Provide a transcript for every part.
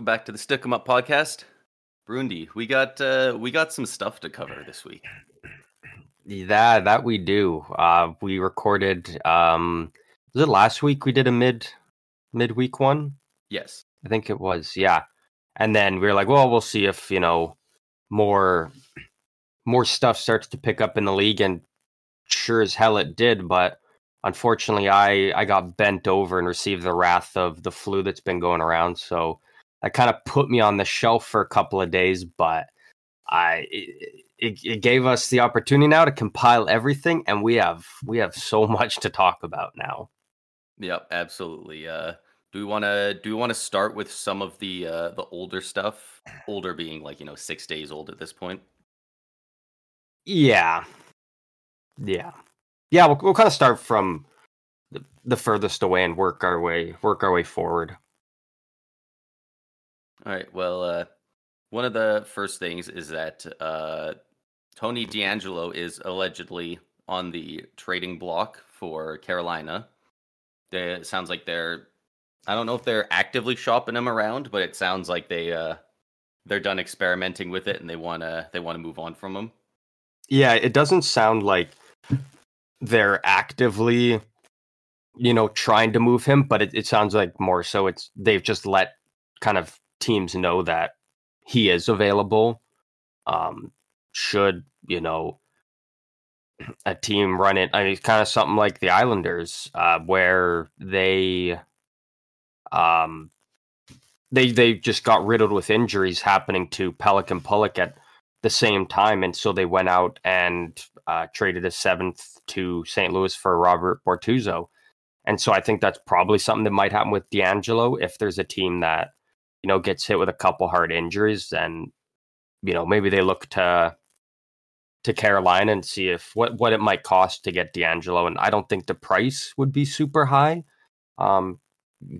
welcome back to the Stick 'em Up podcast. Brundi, we got uh, we got some stuff to cover this week. Yeah, that we do. Uh, we recorded. Um, was it last week? We did a mid midweek one. Yes, I think it was. Yeah, and then we were like, well, we'll see if you know more more stuff starts to pick up in the league, and sure as hell it did. But unfortunately, I I got bent over and received the wrath of the flu that's been going around. So that kind of put me on the shelf for a couple of days, but I it, it gave us the opportunity now to compile everything, and we have we have so much to talk about now. Yep, absolutely. Uh, do we want to do we want to start with some of the uh, the older stuff? Older being like you know six days old at this point. Yeah, yeah, yeah. We'll we'll kind of start from the, the furthest away and work our way work our way forward. All right. Well, uh, one of the first things is that uh, Tony DeAngelo is allegedly on the trading block for Carolina. It sounds like they're. I don't know if they're actively shopping him around, but it sounds like they uh, they're done experimenting with it and they wanna they wanna move on from him. Yeah, it doesn't sound like they're actively, you know, trying to move him, but it, it sounds like more so it's they've just let kind of teams know that he is available. Um, should you know a team run it? I mean, it's kind of something like the Islanders, uh, where they, um, they they just got riddled with injuries happening to Pelech and Pulock at the same time, and so they went out and uh, traded a seventh to St. Louis for Robert Bortuzzo. And so I think that's probably something that might happen with DeAngelo if there's a team that you know gets hit with a couple hard injuries, then you know maybe they look to to Carolina and see if what what it might cost to get DeAngelo. And I don't think the price would be super high, um,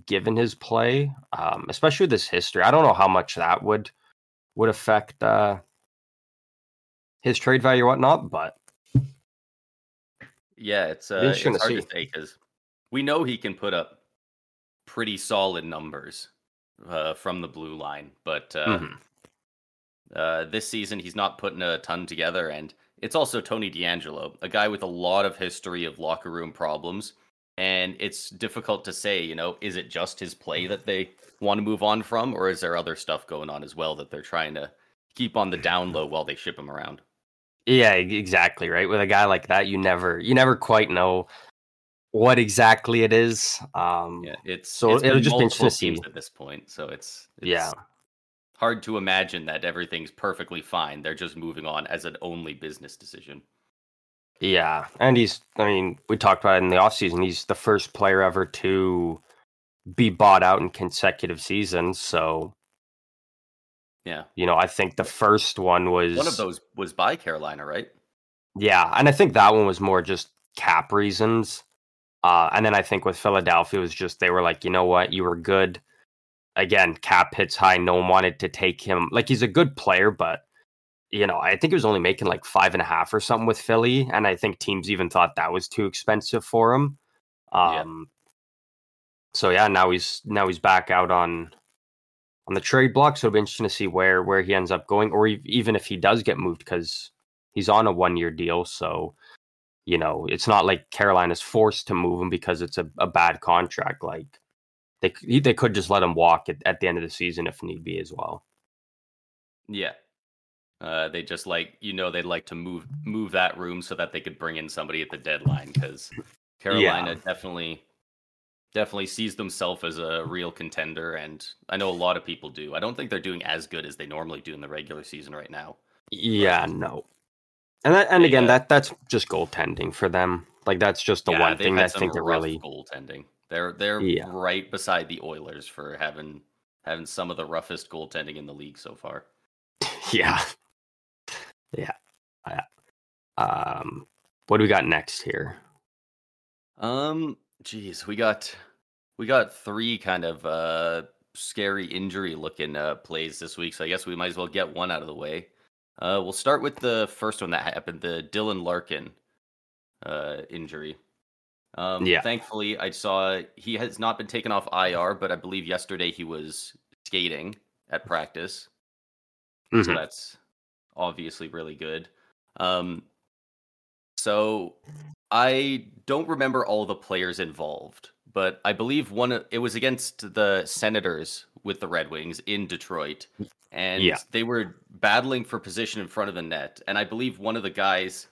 given his play, um, especially this history. I don't know how much that would would affect uh, his trade value or whatnot, but yeah, it's uh, it's hard to, to say because we know he can put up pretty solid numbers uh, from the blue line, but uh, mm-hmm. uh, this season he's not putting a ton together, and it's also Tony DeAngelo, a guy with a lot of history of locker room problems, and it's difficult to say, you know, is it just his play that they want to move on from, or is there other stuff going on as well that they're trying to keep on the down low while they ship him around? Yeah, exactly. Right. With a guy like that, you never, you never quite know what exactly it is. Um, yeah, it's so it's it'll just be interesting at this point. So it's, it's yeah hard to imagine that everything's perfectly fine. They're just moving on as an only business decision. Yeah, and he's. I mean, we talked about it in the offseason. He's the first player ever to be bought out in consecutive seasons. So yeah, you know, I think the first one was one of those was by Carolina, right? Yeah, and I think that one was more just cap reasons. Uh, and then I think with Philadelphia it was just they were like, you know what, you were good. Again, cap hits high. No one wanted to take him. Like he's a good player, but you know, I think he was only making like five and a half or something with Philly, and I think teams even thought that was too expensive for him. Um, yeah. so yeah, now he's now he's back out on on the trade block. So it'll be interesting to see where where he ends up going, or even if he does get moved because he's on a one year deal. So you know, it's not like Carolina's forced to move him because it's a, a bad contract. Like they they could just let him walk at, at the end of the season if need be as well. Yeah. Uh, they just like you know they'd like to move move that room so that they could bring in somebody at the deadline because Carolina yeah. definitely definitely sees themselves as a real contender and I know a lot of people do. I don't think they're doing as good as they normally do in the regular season right now. Yeah, no. And that, and again, that that's just goaltending for them. Like that's just the yeah, one thing that I think they're really goaltending. They're they're yeah. right beside the Oilers for having having some of the roughest goaltending in the league so far. yeah, yeah. Um, what do we got next here? Um, geez, we got we got three kind of uh scary injury looking uh plays this week, so I guess we might as well get one out of the way. Uh, we'll start with the first one that happened, the Dylan Larkin uh, injury. Um, yeah. Thankfully, I saw he has not been taken off IR, but I believe yesterday he was skating at practice. Mhm. So that's obviously really good. Um, so I don't remember all the players involved, but I believe one it was against the Senators with the Red Wings in Detroit, and Yeah. they were battling for position in front of the net. And I believe one of the guys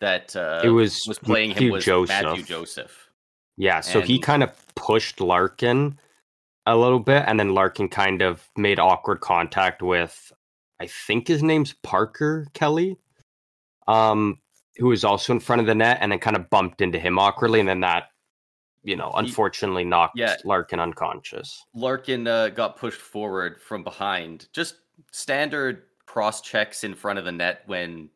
that uh, it was was playing him was Joseph. Matthew Joseph. Yeah, so he kind of pushed Larkin a little bit, and then Larkin kind of made awkward contact with, I think his name's Parker Kelly, um, who was also in front of the net, and then kind of bumped into him awkwardly, and then that, you know, unfortunately knocked yeah. Larkin unconscious. Larkin uh, got pushed forward from behind. Just standard cross checks in front of the net when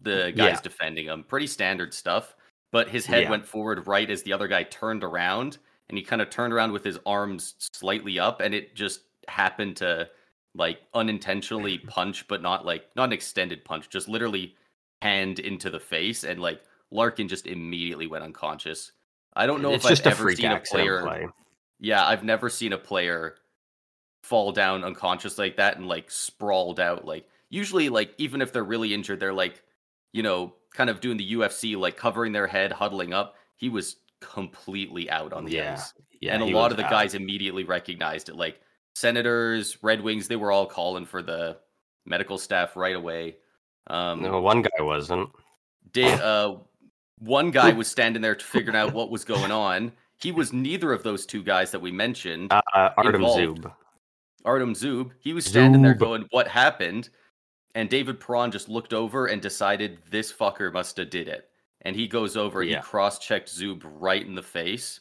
the guy's Yeah. defending him. Pretty standard stuff. But his head Yeah. went forward right as the other guy turned around, and he kind of turned around with his arms slightly up, and it just happened to like unintentionally punch, but not like not an extended punch, just literally hand into the face, and like Larkin just immediately went unconscious. I don't know it's if just I've a ever freak seen a player play. yeah, I've never seen a player fall down unconscious like that and like sprawled out. Like usually, like even if they're really injured, they're like, you know, kind of doing the UFC, like covering their head, huddling up. He was completely out on the Yeah, ice, Yeah, and a lot of the out. guys immediately recognized it. Like Senators, Red Wings, they were all calling for the medical staff right away. Um, No, one guy wasn't. did uh one guy was standing there figuring out what was going on. He was neither of those two guys that we mentioned. Uh, uh, Artem Involved. Zub. Artem Zub, he was standing there going, "What happened?" And David Perron just looked over and decided this fucker must have did it. And he goes over, Yeah. he cross-checked Zub right in the face,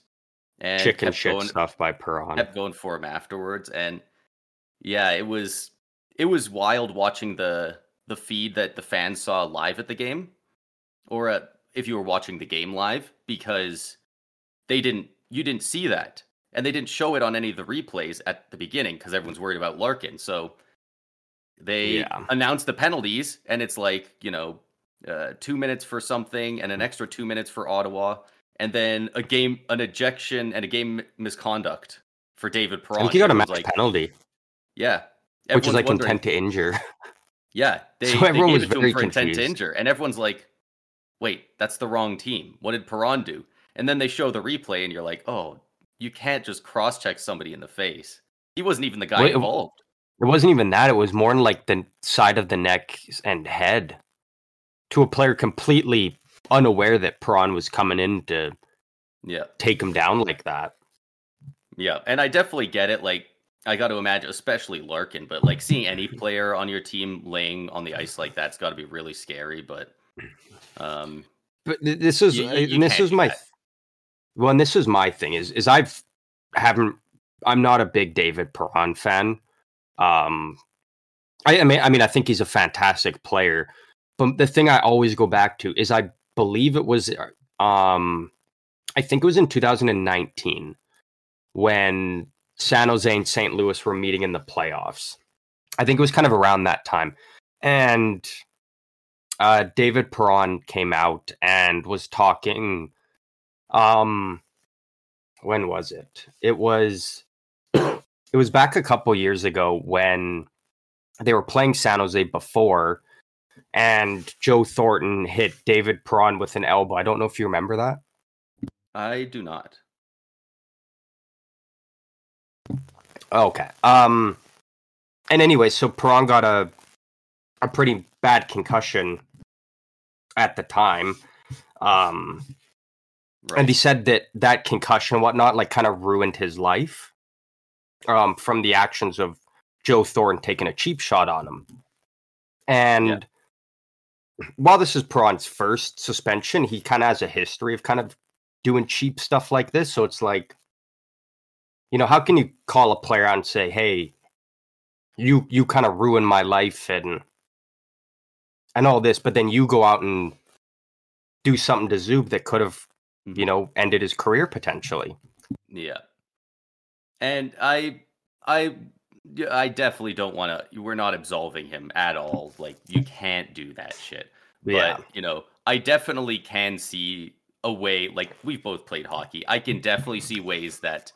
and Chicken shit going, stuff by Perron. kept going for him afterwards. And yeah, it was it was wild watching the the feed that the fans saw live at the game, or uh, if you were watching the game live, because they didn't you didn't see that, and they didn't show it on any of the replays at the beginning because everyone's worried about Larkin. So they Yeah. announced the penalties, and it's like you know uh, two minutes for something and an extra two minutes for Ottawa, and then a game an ejection and a game misconduct for David Perron. think he got a match like, penalty, yeah, which is like intent to injure. yeah, they, So everyone was it to him very for intent to injure, and everyone's like, "Wait, that's the wrong team. What did Perron do?" And then they show the replay, and you're like, "Oh, you can't just cross-check somebody in the face. He wasn't even the guy Wait, involved." It wasn't even that. It was more in like the side of the neck and head to a player completely unaware that Perron was coming in to Yeah, take him down like that. yeah, and I definitely get it. Like, I got to imagine, especially Larkin, but like seeing any player on your team laying on the ice like that's got to be really scary. But, um, But this is You- you- uh, this is my well, and this is my thing is is I've haven't I'm not a big David Perron fan. Um, I, I mean I mean I think he's a fantastic player, but the thing I always go back to is I believe it was um I think it was in 2019 when San Jose and St. Louis were meeting in the playoffs. I think it was kind of around that time, and uh, David Perron came out and was talking. Um, when was it? It was. It was back a couple years ago when they were playing San Jose before, and Joe Thornton hit David Perron with an elbow. I don't know if you remember that. I do not. Okay. Um. And anyway, so Perron got a a pretty bad concussion at the time. Um. Right. and he said that that concussion and whatnot like kind of ruined his life um from the actions of joe thornton taking a cheap shot on him and while this is Perron's first suspension he kind of has a history of kind of doing cheap stuff like this so it's like you know how can you call a player out and say hey you you kind of ruined my life and and all this but then you go out and do something to Zub that could have Mhm. you know ended his career potentially Yeah. And I I I definitely don't want to we're not absolving him at all. Like you can't do that shit. Yeah. But, you know, I definitely can see a way like we've both played hockey. I can definitely see ways that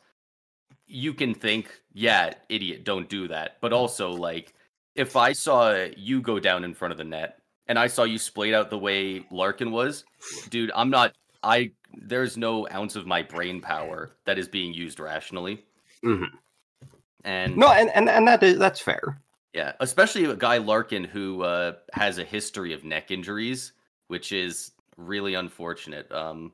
you can think, yeah, idiot, don't do that. But also, like, if I saw you go down in front of the net and I saw you splayed out the way Larkin was, dude, I'm not. I there's no ounce of my brain power that is being used rationally. Mm-hmm. And no, and and and that is that's fair. Yeah, especially a guy Larkin who uh, has a history of neck injuries, which is really unfortunate. Um,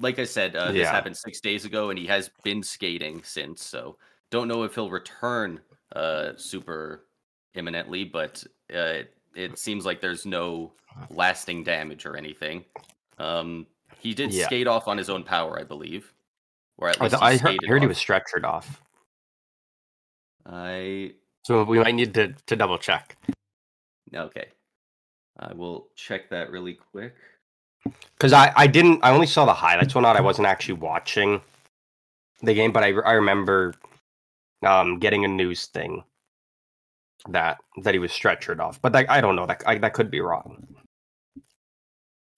like I said, uh, this Yeah. happened six days ago, and he has been skating since. So don't know if he'll return uh, super imminently, but uh, it, seems like there's no lasting damage or anything. Um, he did Yeah. skate off on his own power, I believe, or at I, least th- he I heard, heard he was stretchered off, I so we might need to to double check. okay. I will check that really quick. Because I, I didn't I only saw the highlights one out. I wasn't actually watching the game, but I, I remember um getting a news thing that that he was stretchered off. But that, I don't know that I, that could be wrong.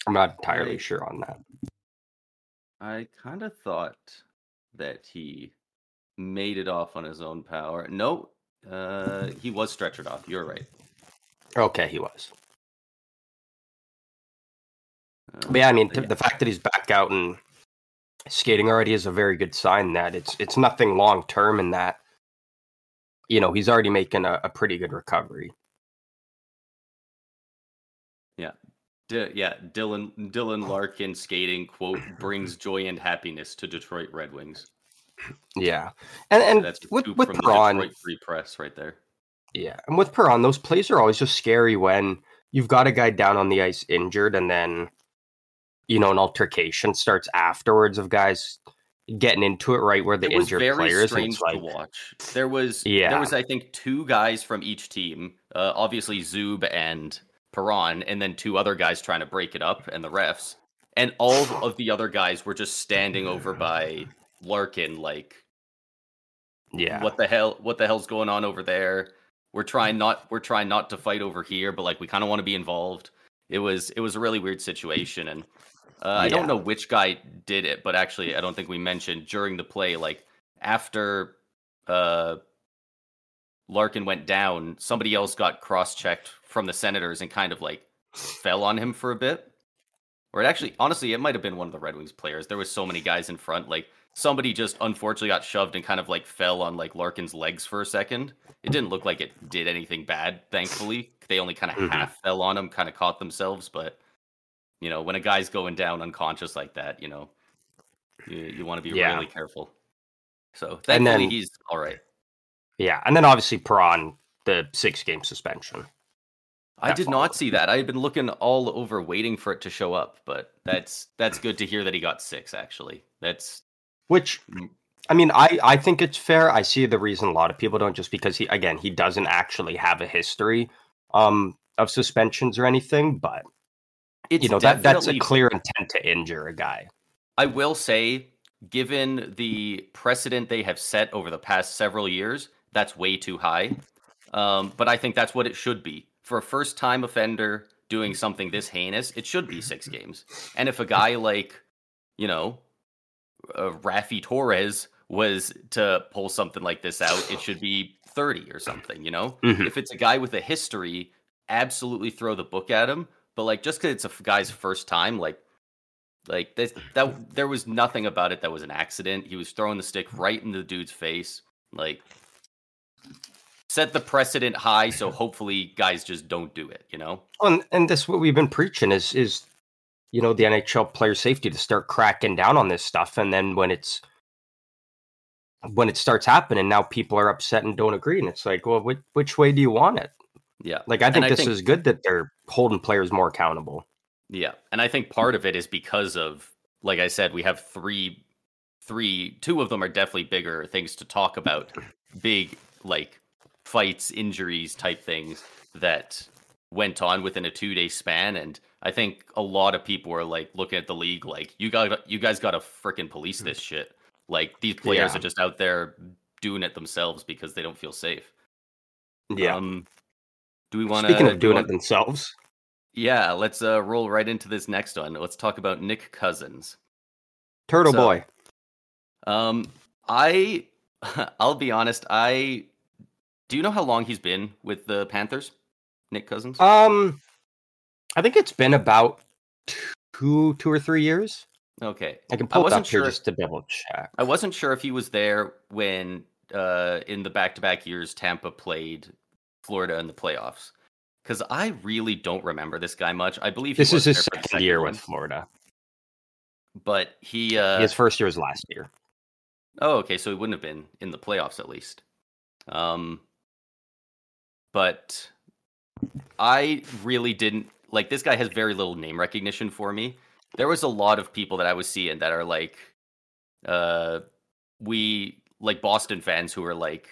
I'm not entirely Right. sure on that. I kind of thought that he made it off on his own power. No, uh, he was stretchered off. You're right. Okay, he was. Uh, But yeah, I mean but t- the fact that he's back out and skating already is a very good sign that it's it's nothing long term in that you know he's already making a, a pretty good recovery. Yeah. D- yeah, Dylan Dylan Larkin skating quote brings joy and happiness to Detroit Red Wings. Yeah, and and That's with with from the Perron, Detroit Free Press right there. Yeah, and with Perron, those plays are always just scary when you've got a guy down on the ice injured, and then you know an altercation starts afterwards of guys getting into it right where the it was injured very players. strange like, to watch. There was Yeah. there was I think two guys from each team, uh, obviously Zub and Perron, and then two other guys trying to break it up, and the refs, and all of the other guys were just standing over by Larkin, like, yeah, what the hell? What the hell's going on over there? We're trying not we're trying not to fight over here, but like we kind of want to be involved. It was it was a really weird situation, and uh, I don't know which guy did it, but actually I don't think we mentioned during the play, like after uh, Larkin went down, somebody else got cross checked from the Senators and kind of like fell on him for a bit. Or it actually, honestly, it might have been one of the Red Wings players. There was so many guys in front, like somebody just unfortunately got shoved and kind of like fell on like Larkin's legs for a second. It didn't look like it did anything bad, thankfully. They only kind of Mhm. half fell on him, kind of caught themselves. But you know, when a guy's going down unconscious like that, you know, you, you want to be Yeah. really careful. So And then- he's all right. yeah, and then obviously Perron the six game suspension. I did followed. not see that. I had been looking all over, waiting for it to show up. But that's that's good to hear that he got six. Actually, that's Which. I mean, I I think it's fair. I see the reason a lot of people don't just because he again he doesn't actually have a history um of suspensions or anything, but it's you know that that's a clear intent to injure a guy. I will say, given the precedent they have set over the past several years, that's way too high. Um, but I think that's what it should be for a first-time offender doing something this heinous. It should be six games. And if a guy like, you know, uh, Raffi Torres was to pull something like this out, it should be thirty or something. You know, Mhm. if it's a guy with a history, absolutely throw the book at him. But like, just because it's a guy's first time, like like this, that there was nothing about it that was an accident. He was throwing the stick right in the dude's face. Like set the precedent high, so hopefully guys just don't do it. You know? And and this what we've been preaching is is you know the NHL player safety to start cracking down on this stuff, and then when it's when it starts happening, now people are upset and don't agree, and it's like, well, which which way do you want it? Yeah. Like I think I this think- is good that they're holding players more accountable. Yeah, and I think part of it is because of, like I said, we have three, three, two of them are definitely bigger things to talk about, big like fights, injuries type things that went on within a two day span, and I think a lot of people are like looking at the league like you got, you guys got to freaking police this shit. Like these players Yeah. are just out there doing it themselves because they don't feel safe. Yeah. Um, do we want to Speaking of doing it themselves, Yeah, let's uh, roll right into this next one. Let's talk about Nick Cousins. Turtle So- Boy. Um, I I'll be honest. I do you know how long he's been with the Panthers, Nick Cousins? Um, I think it's been about two, two or three years. Okay, I can pull I it up sure, here just to double check. I wasn't sure if he was there when, uh, in the back-to-back years, Tampa played Florida in the playoffs. Because I really don't remember this guy much. I believe this is his second, second, year with Florida, but he uh, his first year was last year. Oh, okay, so he wouldn't have been in the playoffs at least. Um, but I really didn't like this guy has very little name recognition for me. There was a lot of people that I was seeing that are like uh we like Boston fans who are like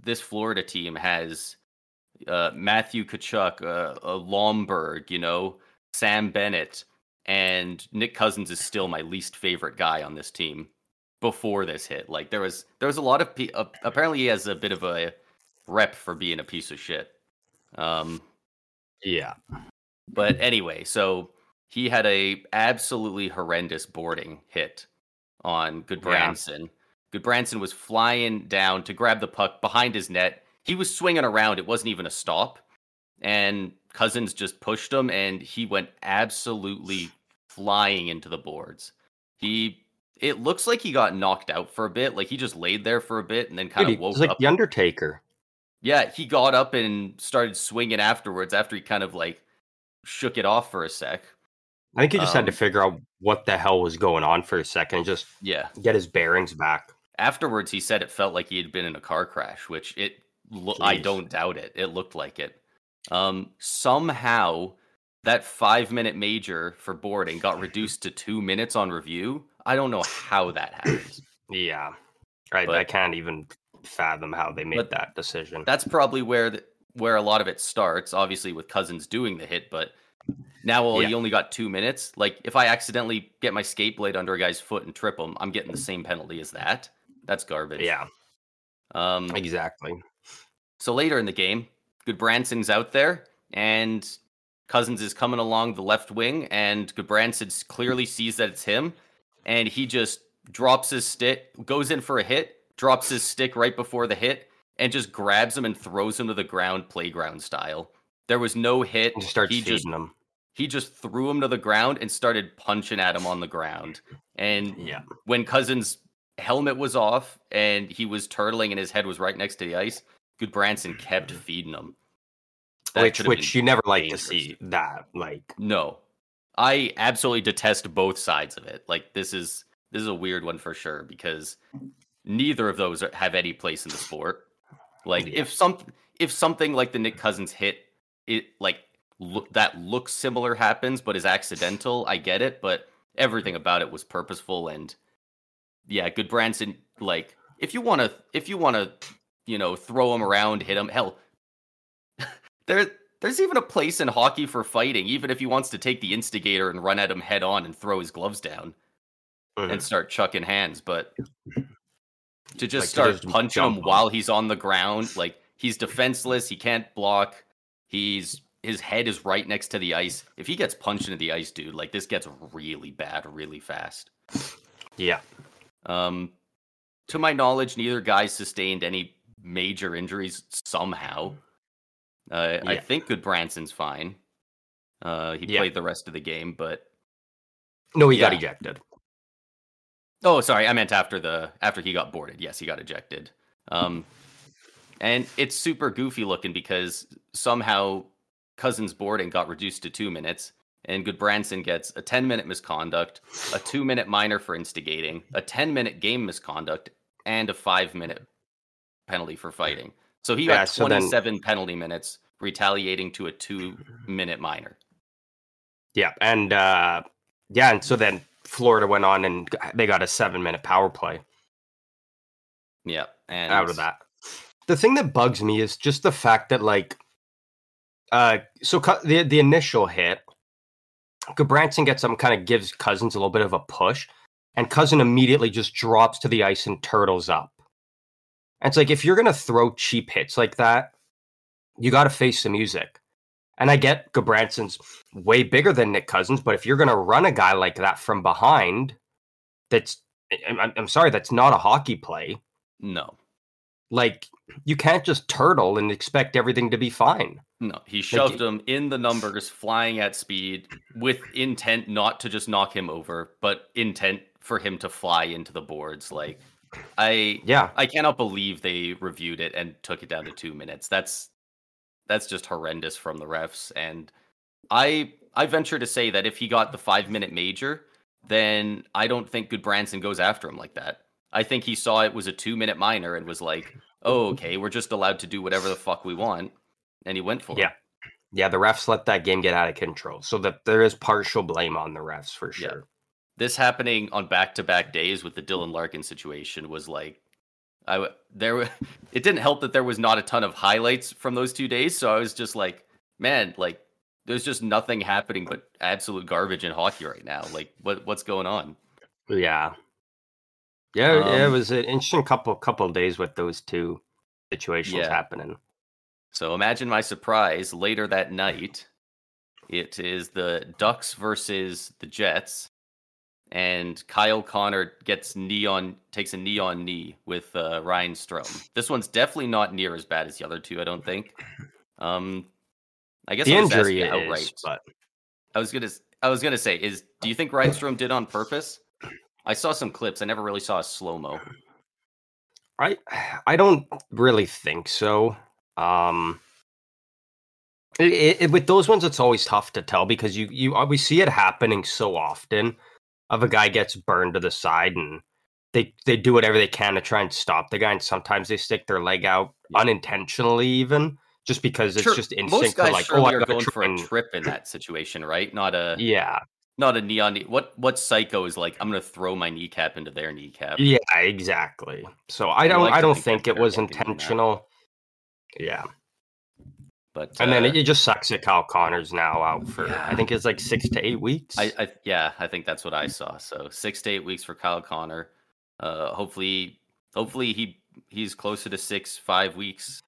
this Florida team has uh Matthew Tkachuk, uh, uh Lomberg, you know, Sam Bennett and Nick Cousins is still my least favorite guy on this team before this hit. Like there was there was a lot of pe- uh, apparently he has a bit of a rep for being a piece of shit. Um, yeah. But anyway, so he had a absolutely horrendous boarding hit on Gudbranson. Yeah. Gudbranson was flying down to grab the puck behind his net. He was swinging around. It wasn't even a stop. And Cousins just pushed him and he went absolutely flying into the boards. He it looks like he got knocked out for a bit. Like he just laid there for a bit and then kind Dude, of woke like up. Like the Undertaker. Yeah, he got up and started swinging afterwards after he kind of like shook it off for a sec. I think he just um, had to um figure out what the hell was going on for a second and just yeah get his bearings back. Afterwards, he said it felt like he had been in a car crash, which it lo- I don't doubt it. It looked like it. Um, somehow that five minute major for boarding got reduced to two minutes on review. I don't know how that happens. yeah, right. But, I can't even fathom how they made that decision. That's probably where the, where a lot of it starts. Obviously, with Cousins doing the hit, but now well, yeah. he only got two minutes. Like if I accidentally get my skate blade under a guy's foot and trip him, I'm getting the same penalty as that. That's garbage. Yeah. Um. Exactly. So later in the game, Gudbranson's out there, and Cousins is coming along the left wing, and Goodbranson clearly sees that it's him, and he just drops his stick, goes in for a hit, drops his stick right before the hit, and just grabs him and throws him to the ground, playground style. There was no hit. He starts he just, him. He just threw him to the ground and started punching at him on the ground. And yeah. when Cousins' helmet was off and he was turtling and his head was right next to the ice, Gudbranson kept mm. feeding them. That which which you never like to see that. Like no, I absolutely detest both sides of it. Like this is this is a weird one for sure because neither of those have any place in the sport. Like yeah. if some if something like the Nick Cousins hit it like look that looks similar happens but is accidental, I get it, but everything about it was purposeful and yeah, Gudbranson like if you want to if you want to you know throw him around, hit him, hell there there's even a place in hockey for fighting even if he wants to take the instigator and run at him head on and throw his gloves down mm-hmm. and start chucking hands, but to just like start to just punching him while he's on the ground. Like he's defenseless. He can't block. He's his head is right next to the ice. If he gets punched into the ice, dude, like this gets really bad really fast. Yeah. Um, to my knowledge, neither guy sustained any major injuries somehow. Uh, yeah. I think Gudbranson's fine. Uh, he yeah. played the rest of the game, but no, he yeah. got ejected. Oh, sorry, I meant after the after he got boarded. Yes, he got ejected. Um, and it's super goofy looking because somehow Cousins boarding got reduced to two minutes, and Gudbranson gets a ten minute misconduct, a two minute minor for instigating, a ten minute game misconduct, and a five minute penalty for fighting. So he got yeah, so 27 then... penalty minutes, retaliating to a two minute minor. Yeah, and uh, yeah, and so then Florida went on and they got a seven minute power play. Yeah, and out of that. The thing that bugs me is just the fact that like, uh, so the the initial hit, Gudbranson gets some kind of gives Cousins a little bit of a push, and Cousin immediately just drops to the ice and turtles up. And it's like if you're gonna throw cheap hits like that, you got to face the music. And I get Gudbranson's way bigger than Nick Cousins, but if you're going to run a guy like that from behind, that's I'm, I'm sorry, that's not a hockey play. No, like you can't just turtle and expect everything to be fine. No, he shoved like, him in the numbers, flying at speed, with intent not to just knock him over, but intent for him to fly into the boards. Like, I yeah, I cannot believe they reviewed it and took it down to two minutes. That's that's just horrendous from the refs. And I I venture to say that if he got the five minute major, then I don't think Gudbranson goes after him like that. I think he saw it was a two minute minor and was like, "Oh, okay, we're just allowed to do whatever the fuck we want," and he went for yeah. it. Yeah. Yeah, the refs let that game get out of control, so that there is partial blame on the refs for sure. This happening on back to back days with the Dylan Larkin situation was like, I there. It didn't help that there was not a ton of highlights from those two days, so I was just like, man, like there's just nothing happening but absolute garbage in hockey right now. Like, what what's going on? Yeah, yeah, um, yeah. It was an interesting couple couple of days with those two situations yeah. happening. So imagine my surprise later that night. It is the Ducks versus the Jets, and Kyle Connor gets knee on takes a knee on knee with uh, Ryan Strome. This one's definitely not near as bad as the other two. I don't think. Um, I guess the injury is, outright, but I was gonna I was gonna say is do you think Ryan Strome did on purpose? I saw some clips. I never really saw a slow mo. I I don't really think so. Um, it, it, with those ones, it's always tough to tell because you you uh, we see it happening so often. Of a guy gets burned to the side and they they do whatever they can to try and stop the guy, and sometimes they stick their leg out unintentionally, even just because it's sure. just instinct. Most guys like, oh, are going for a trip in that situation, right? Not a yeah, not a neon. Knee. What what psycho is like? I'm going to throw my kneecap into their kneecap. Yeah, exactly. So I don't like I don't think, think it was intentional. Yeah. But and uh, then it, just sucks that Kyle Connor's now out for yeah. I think it's like six to eight weeks. I, I, yeah, I think that's what I saw. So six to eight weeks for Kyle Connor. Uh, hopefully, hopefully he he's closer to six five weeks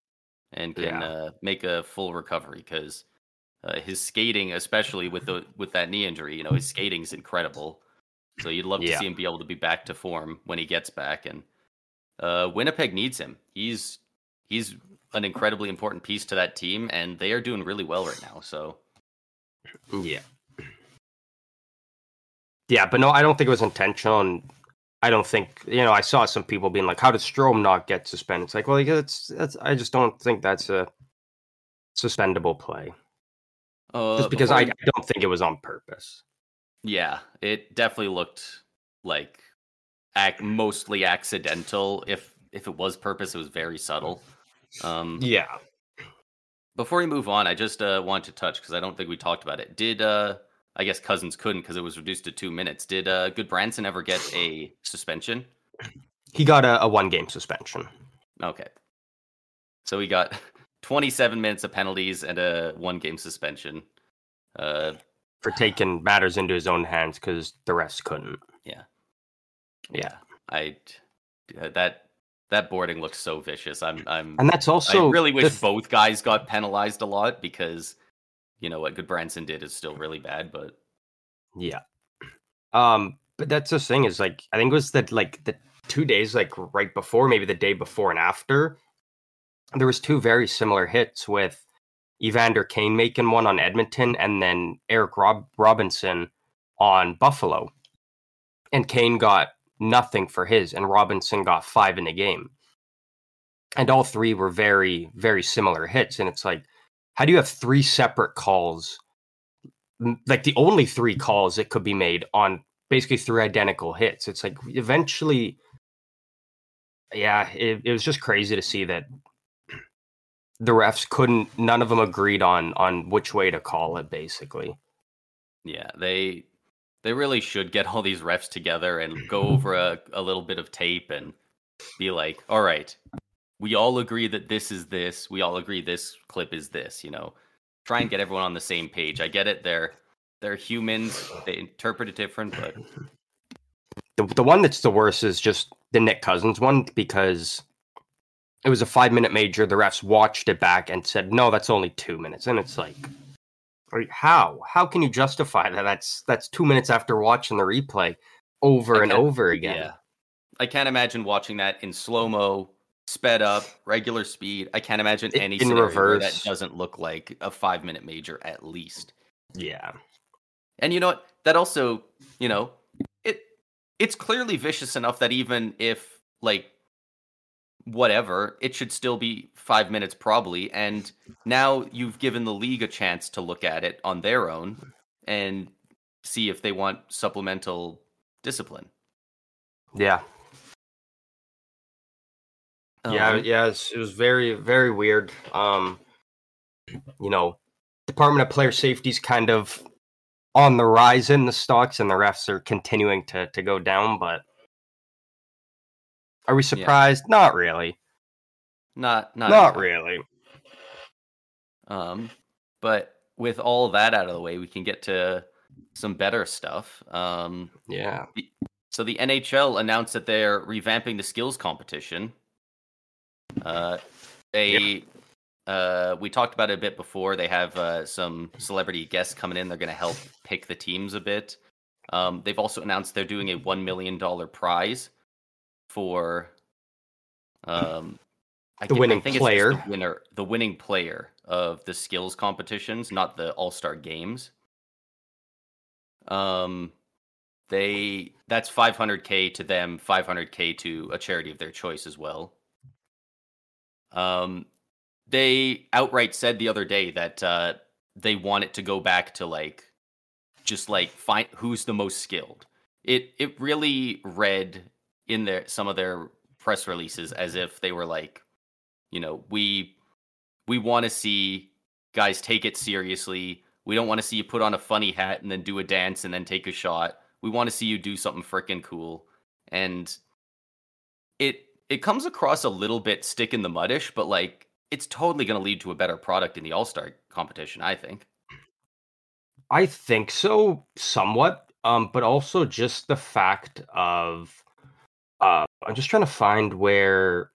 and can yeah. uh, make a full recovery because uh, his skating, especially with the with that knee injury, you know, his skating's incredible. So you'd love yeah. to see him be able to be back to form when he gets back. And uh, Winnipeg needs him. He's he's an incredibly important piece to that team, and they are doing really well right now. So yeah, yeah, but no, I don't think it was intentional. And I don't think you know. I saw some people being like, "How did Strome not get suspended?" It's like, well, it's that's. I just don't think that's a suspendable play. Uh, just because I, I don't think it was on purpose. Yeah, it definitely looked like ac- mostly accidental. If if it was purpose, it was very subtle. Um, yeah. Before we move on, I just uh, want to touch because I don't think we talked about it. Did uh, I guess Cousins couldn't because it was reduced to two minutes. Did uh, Gudbranson ever get a suspension? He got a, a one game suspension. Okay. So he got 27 minutes of penalties and a one game suspension. Uh, for taking matters into his own hands because the rest couldn't. Yeah. Yeah. I uh, that that boarding looks so vicious. I'm I'm and that's also I really wish th- both guys got penalized a lot because you know what Gudbranson did is still really bad, but yeah. Um, but that's the thing is like I think it was that like the two days like right before, maybe the day before and after, there was two very similar hits with Evander Kane making one on Edmonton and then Eric Rob- Robinson on Buffalo. And Kane got nothing for his, and Robinson got five in the game. And all three were very, very similar hits. And it's like, how do you have three separate calls? Like the only three calls that could be made on basically three identical hits. It's like eventually, yeah, it, it was just crazy to see that the refs couldn't. None of them agreed on on which way to call it. Basically, yeah, they they really should get all these refs together and go over a, a little bit of tape and be like, all right, we all agree that this is this. We all agree this clip is this. You know, try and get everyone on the same page. I get it. They're they're humans. They interpret it different, but the the one that's the worst is just the Nick Cousins one because it was a five minute major. The refs watched it back and said, "No, that's only two minutes." And it's like, how? How can you justify that? That's that's two minutes after watching the replay over and over again. Yeah, I can't imagine watching that in slow mo sped up, regular speed. I can't imagine any in reverse. that doesn't look like a five minute major at least. Yeah. And you know what? That also, you know, it it's clearly vicious enough that even if like whatever, it should still be five minutes probably. And now you've given the league a chance to look at it on their own and see if they want supplemental discipline. Yeah. yeah, Um, yeah, it's, it was very, very weird. Um, you know, Department of Player Safety's kind of on the rise in the stocks, and the refs are continuing to to go down. But are we surprised? Not really. not not Not really. Um, but with all that out of the way, we can get to some better stuff. Um, Yeah. so the NHL announced that they're revamping the skills competition. Uh, they, uh, we talked about it a bit before. They have uh, some celebrity guests coming in. They're going to help pick the teams a bit. Um, they've also announced they're doing a one million dollar prize for um, I The winning player. the winner, the winning player of the skills competitions, not the All Star games. Um, they that's 500k to them, 500k to a charity of their choice as well. Um, they outright said the other day that uh, they want it to go back to like just like find who's the most skilled. It it really read in their some of their press releases as if they were like, you know, we we want to see guys take it seriously. We don't want to see you put on a funny hat and then do a dance and then take a shot. We want to see you do something freaking cool. And it it comes across a little bit stick in the mudish, but like it's totally going to lead to a better product in the All Star competition. I think. I think so, somewhat. Um, but also just the fact of, uh, I'm just trying to find where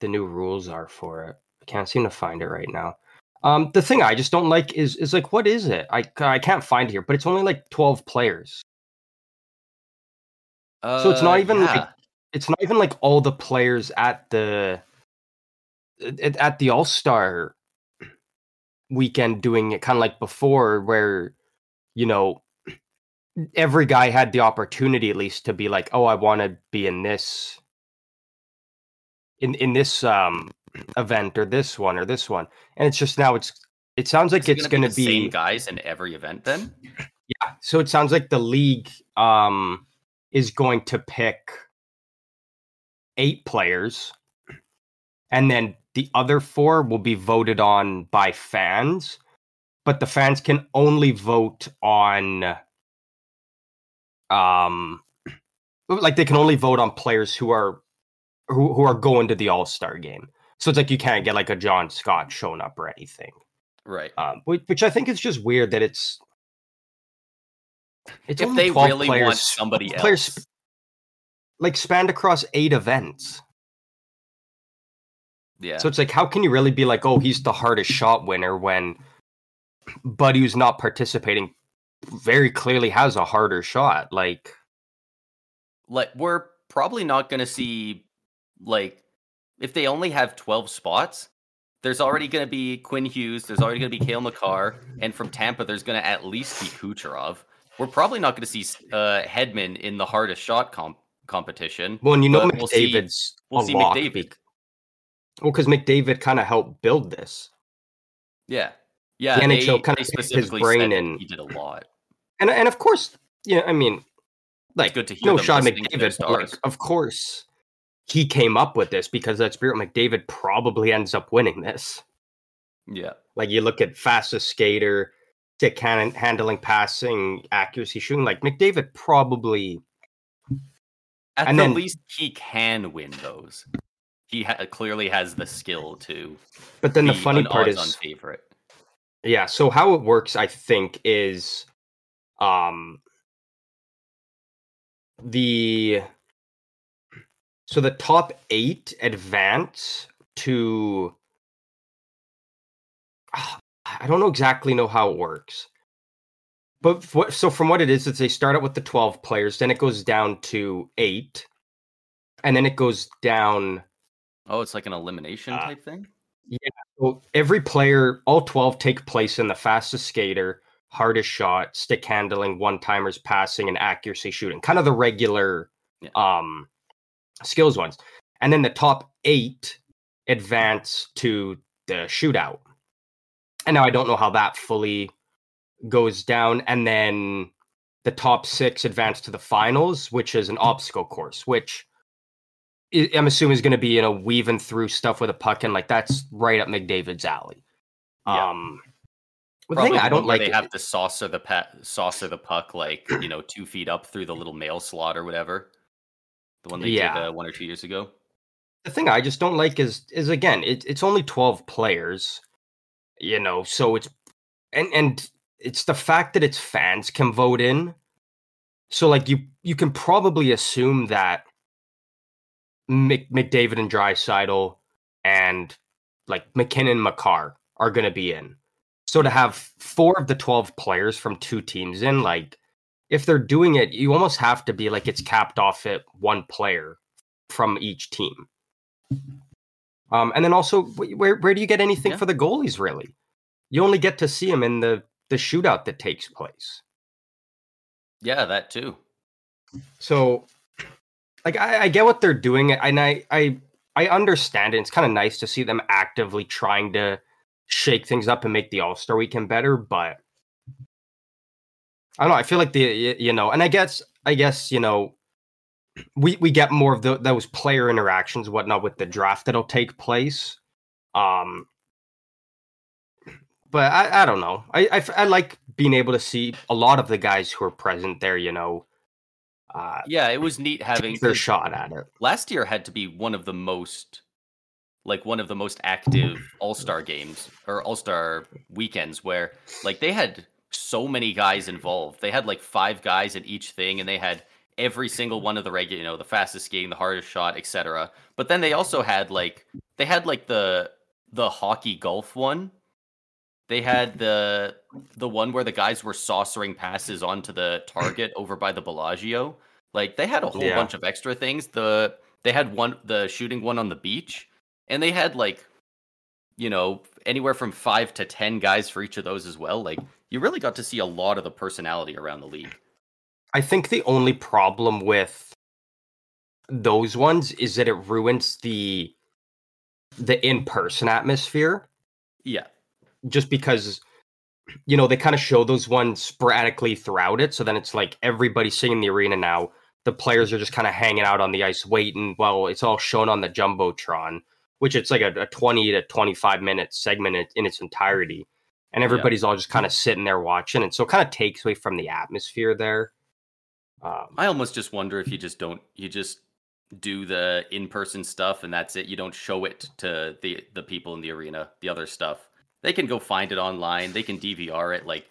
the new rules are for it. I can't seem to find it right now. Um, the thing I just don't like is is like, what is it? I I can't find it here, but it's only like 12 players. So it's not Uh, even, like. It's not even like all the players at the at, at the All Star weekend doing it kind of like before, where you know every guy had the opportunity at least to be like, oh, I want to be in this in in this um event or this one or this one, and it's just now it's it sounds like it it's gonna going to the be same guys in every event then. yeah. So it sounds like the league um is going to pick eight players, and then the other four will be voted on by fans, but the fans can only vote on um like they can only vote on players who are who, who are going to the all-star game. So it's like you can't get like a John Scott showing up or anything Right. um, which, which I think is just weird that it's it's if only they 12 really players, want somebody players else. like spanned across eight events. Yeah. So it's like, how can you really be like, oh, he's the hardest shot winner when Buddy who's not participating very clearly has a harder shot? Like, like we're probably not going to see like if they only have 12 spots there's already going to be Quinn Hughes there's already going to be Cale Makar and from Tampa there's going to at least be Kucherov we're probably not going to see uh Hedman in the hardest shot comp- competition well, and you know, But we'll see- McDavid's we'll see McDavid. bec- well, because McDavid kind of helped build this, yeah yeah The NHL they picked his specifically brain said that and- he did a lot and and of course, yeah, I mean, like good to hear no Sean to McDavid, like, of course, he came up with this because be real, McDavid probably ends up winning this. yeah Like you look at fastest skater, stick hand- handling, passing, accuracy, shooting. Like McDavid probably, at And the then- least he can win those he ha- clearly has the skill to but then the funny part is, favorite yeah. So how it works, I think, is, um, the so the top eight advance to. I don't know exactly know how it works. But so from what it is, is they start out with the 12 players, then it goes down to eight, and then it goes down Oh, it's like an elimination uh, type thing. So every player, all twelve, take place in the fastest skater, hardest shot, stick handling, one timers, passing, and accuracy shooting. Kind of the regular yeah. um skills ones. And then the top eight advance to the shootout. And now I don't know how that fully goes down. And then the top six advance to the finals, which is an obstacle course, which I'm assuming is going to be you know weaving through stuff with a puck and like that's right up McDavid's alley. Yeah. Um, the thing I don't like they have to saucer the pa- saucer the puck like you know two feet up through the little mail slot or whatever. The one they yeah. did uh, one or two years ago. The thing I just don't like is is again it, it's only twelve players, you know, so it's and and it's the fact that it's fans can vote in. So like you you can probably assume that Mc, McDavid and Draisaitl and like MacKinnon Makar are going to be in. So to have four of the 12 players from two teams in, like if they're doing it, you almost have to be like it's capped off at one player from each team. Um, and then also, where where do you get anything yeah. for the goalies? Really, you only get to see them in the the shootout that takes place. Yeah, that too. So like I, I get what they're doing, and I I I understand it. It's kind of nice to see them actively trying to shake things up and make the All Star Weekend better, but I don't know. I feel like the you know, and I guess I guess you know, we we get more of the, those player interactions, whatnot, with the draft that'll take place. Um, but I, I don't know. I, I, I like being able to see a lot of the guys who are present there. You know, uh, yeah, it was neat having their shot at it. Last year had to be one of the most, like one of the most active All Star games or All Star weekends where like they had so many guys involved. They had like five guys in each thing, and they had every single one of the regular, you know, the fastest skating, the hardest shot, etc. But then they also had like they had like the the hockey golf one. They had the the one where the guys were saucering passes onto the target over by the Bellagio. Like they had a whole yeah. bunch of extra things. The they had one the shooting one on the beach, and they had like, you know, anywhere from five to ten guys for each of those as well. Like you really got to see a lot of the personality around the league. I think the only problem with those ones is that it ruins the the in-person atmosphere. Yeah. Just because you know, they kind of show those ones sporadically throughout it. So then it's like everybody's singing the arena now the players are just kind of hanging out on the ice waiting Well, it's all shown on the jumbotron which it's like a, a 20 to 25 minute segment in, in its entirety. And everybody's yeah. all just kind of sitting there watching and so it kind of takes away from the atmosphere there. Um, i almost just wonder if you just don't you just do the in-person stuff and that's it. You don't show it to the the people in the arena the other stuff. They can go find it online. They can dvr it. Like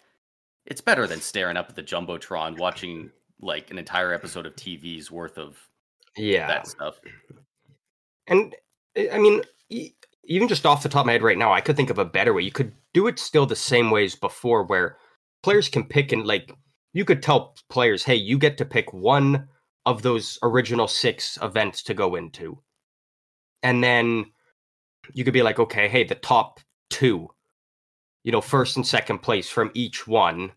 it's better than staring up at the jumbotron watching like an entire episode of TV's worth of yeah that stuff. And eh, I mean, even just off the top of my head right now, I could think of a better way. You could do it still the same ways before, where players can pick and like you could tell players, hey, you get to pick one of those original six events to go into, and then you could be like, okay, hey, the top two, you know, first and second place from each one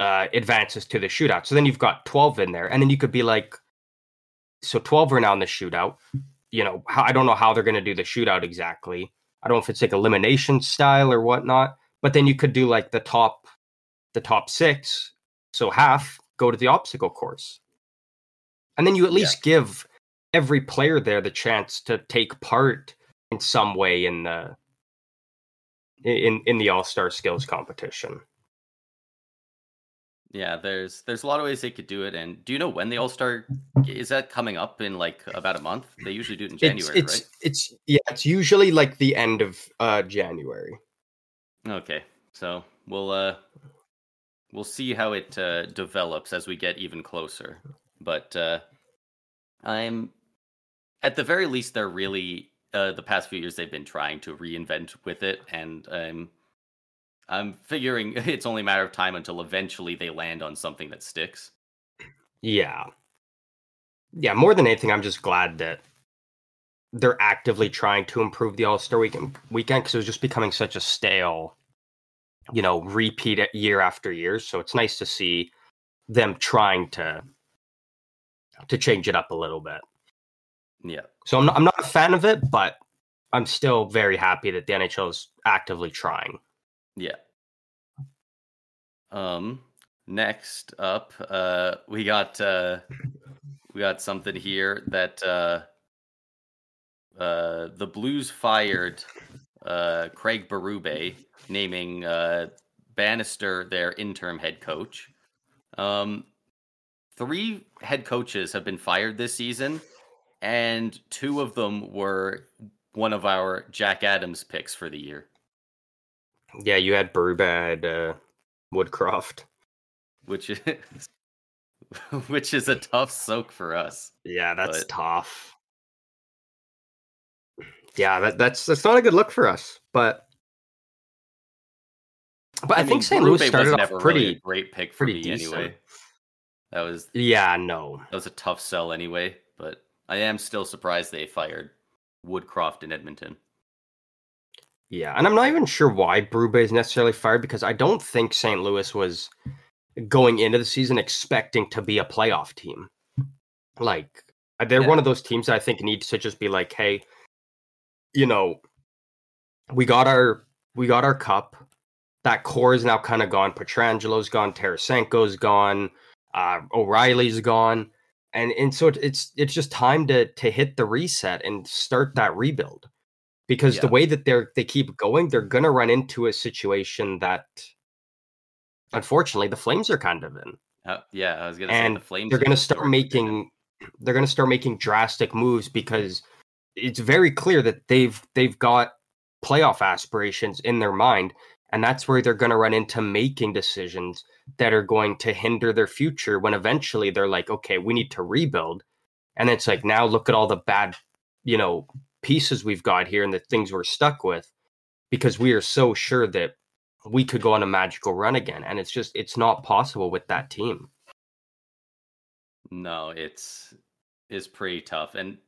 uh, advances to the shootout. So then you've got 12 in there. And then you could be like, so 12 are now in the shootout. You know, I don't know how they're going to do the shootout exactly. I don't know if it's like elimination style or whatnot. But then you could do like the top, the top six. So half go to the obstacle course. And then you at least yeah. give every player there the chance to take part in some way in the in in the all-star skills competition. Yeah, there's there's a lot of ways they could do it. And do you know when the All Star is that coming up in like about a month? They usually do it in January, it's, it's, right? It's yeah, it's usually like the end of uh January. Okay, so we'll uh we'll see how it uh, develops as we get even closer. But uh I'm at the very least they're really uh, the past few years they've been trying to reinvent with it, and I'm I'm figuring it's only a matter of time until eventually they land on something that sticks. Yeah. Yeah, more than anything, I'm just glad that they're actively trying to improve the All Star weekend weekend because it was just becoming such a stale, you know, repeat year after year. So it's nice to see them trying to to change it up a little bit. Yeah. So I'm not, I'm not a fan of it, but I'm still very happy that the NHL is actively trying. Yeah. Um. Next up, uh, we got uh, we got something here that uh, uh, the Blues fired uh, Craig Berube, naming uh, Bannister their interim head coach. Um, three head coaches have been fired this season, and two of them were one of our Jack Adams picks for the year. Yeah, you had Berube, uh, Woodcroft, which is which is a tough soak for us. Yeah, that's but... tough. Yeah, that, that's that's not a good look for us. But but I, I mean, think St. Louis started off pretty really great pick for me decent. anyway. That was yeah, no, that was a tough sell anyway. But I am still surprised they fired Woodcroft in Edmonton. Yeah, and I'm not even sure why Berube is necessarily fired because I don't think St. Louis was going into the season expecting to be a playoff team. Like they're yeah. one of those teams I think needs to just be like, hey, you know, we got our we got our cup. That core is now kind of gone. Pietrangelo's gone. Tarasenko's gone. Uh, O'Reilly's gone, and and so it's it's just time to to hit the reset and start that rebuild. Because yeah. the way that they're they keep going, they're gonna run into a situation that, unfortunately, the Flames are kind of in. Uh, yeah, I was gonna and say the Flames. They're gonna start making. They're gonna start making drastic moves because it's very clear that they've they've got playoff aspirations in their mind and that's where they're going to run into making decisions that are going to hinder their future when eventually they're like okay we need to rebuild and it's like now look at all the bad you know pieces we've got here and the things we're stuck with because we are so sure that we could go on a magical run again and it's just it's not possible with that team no it's is pretty tough and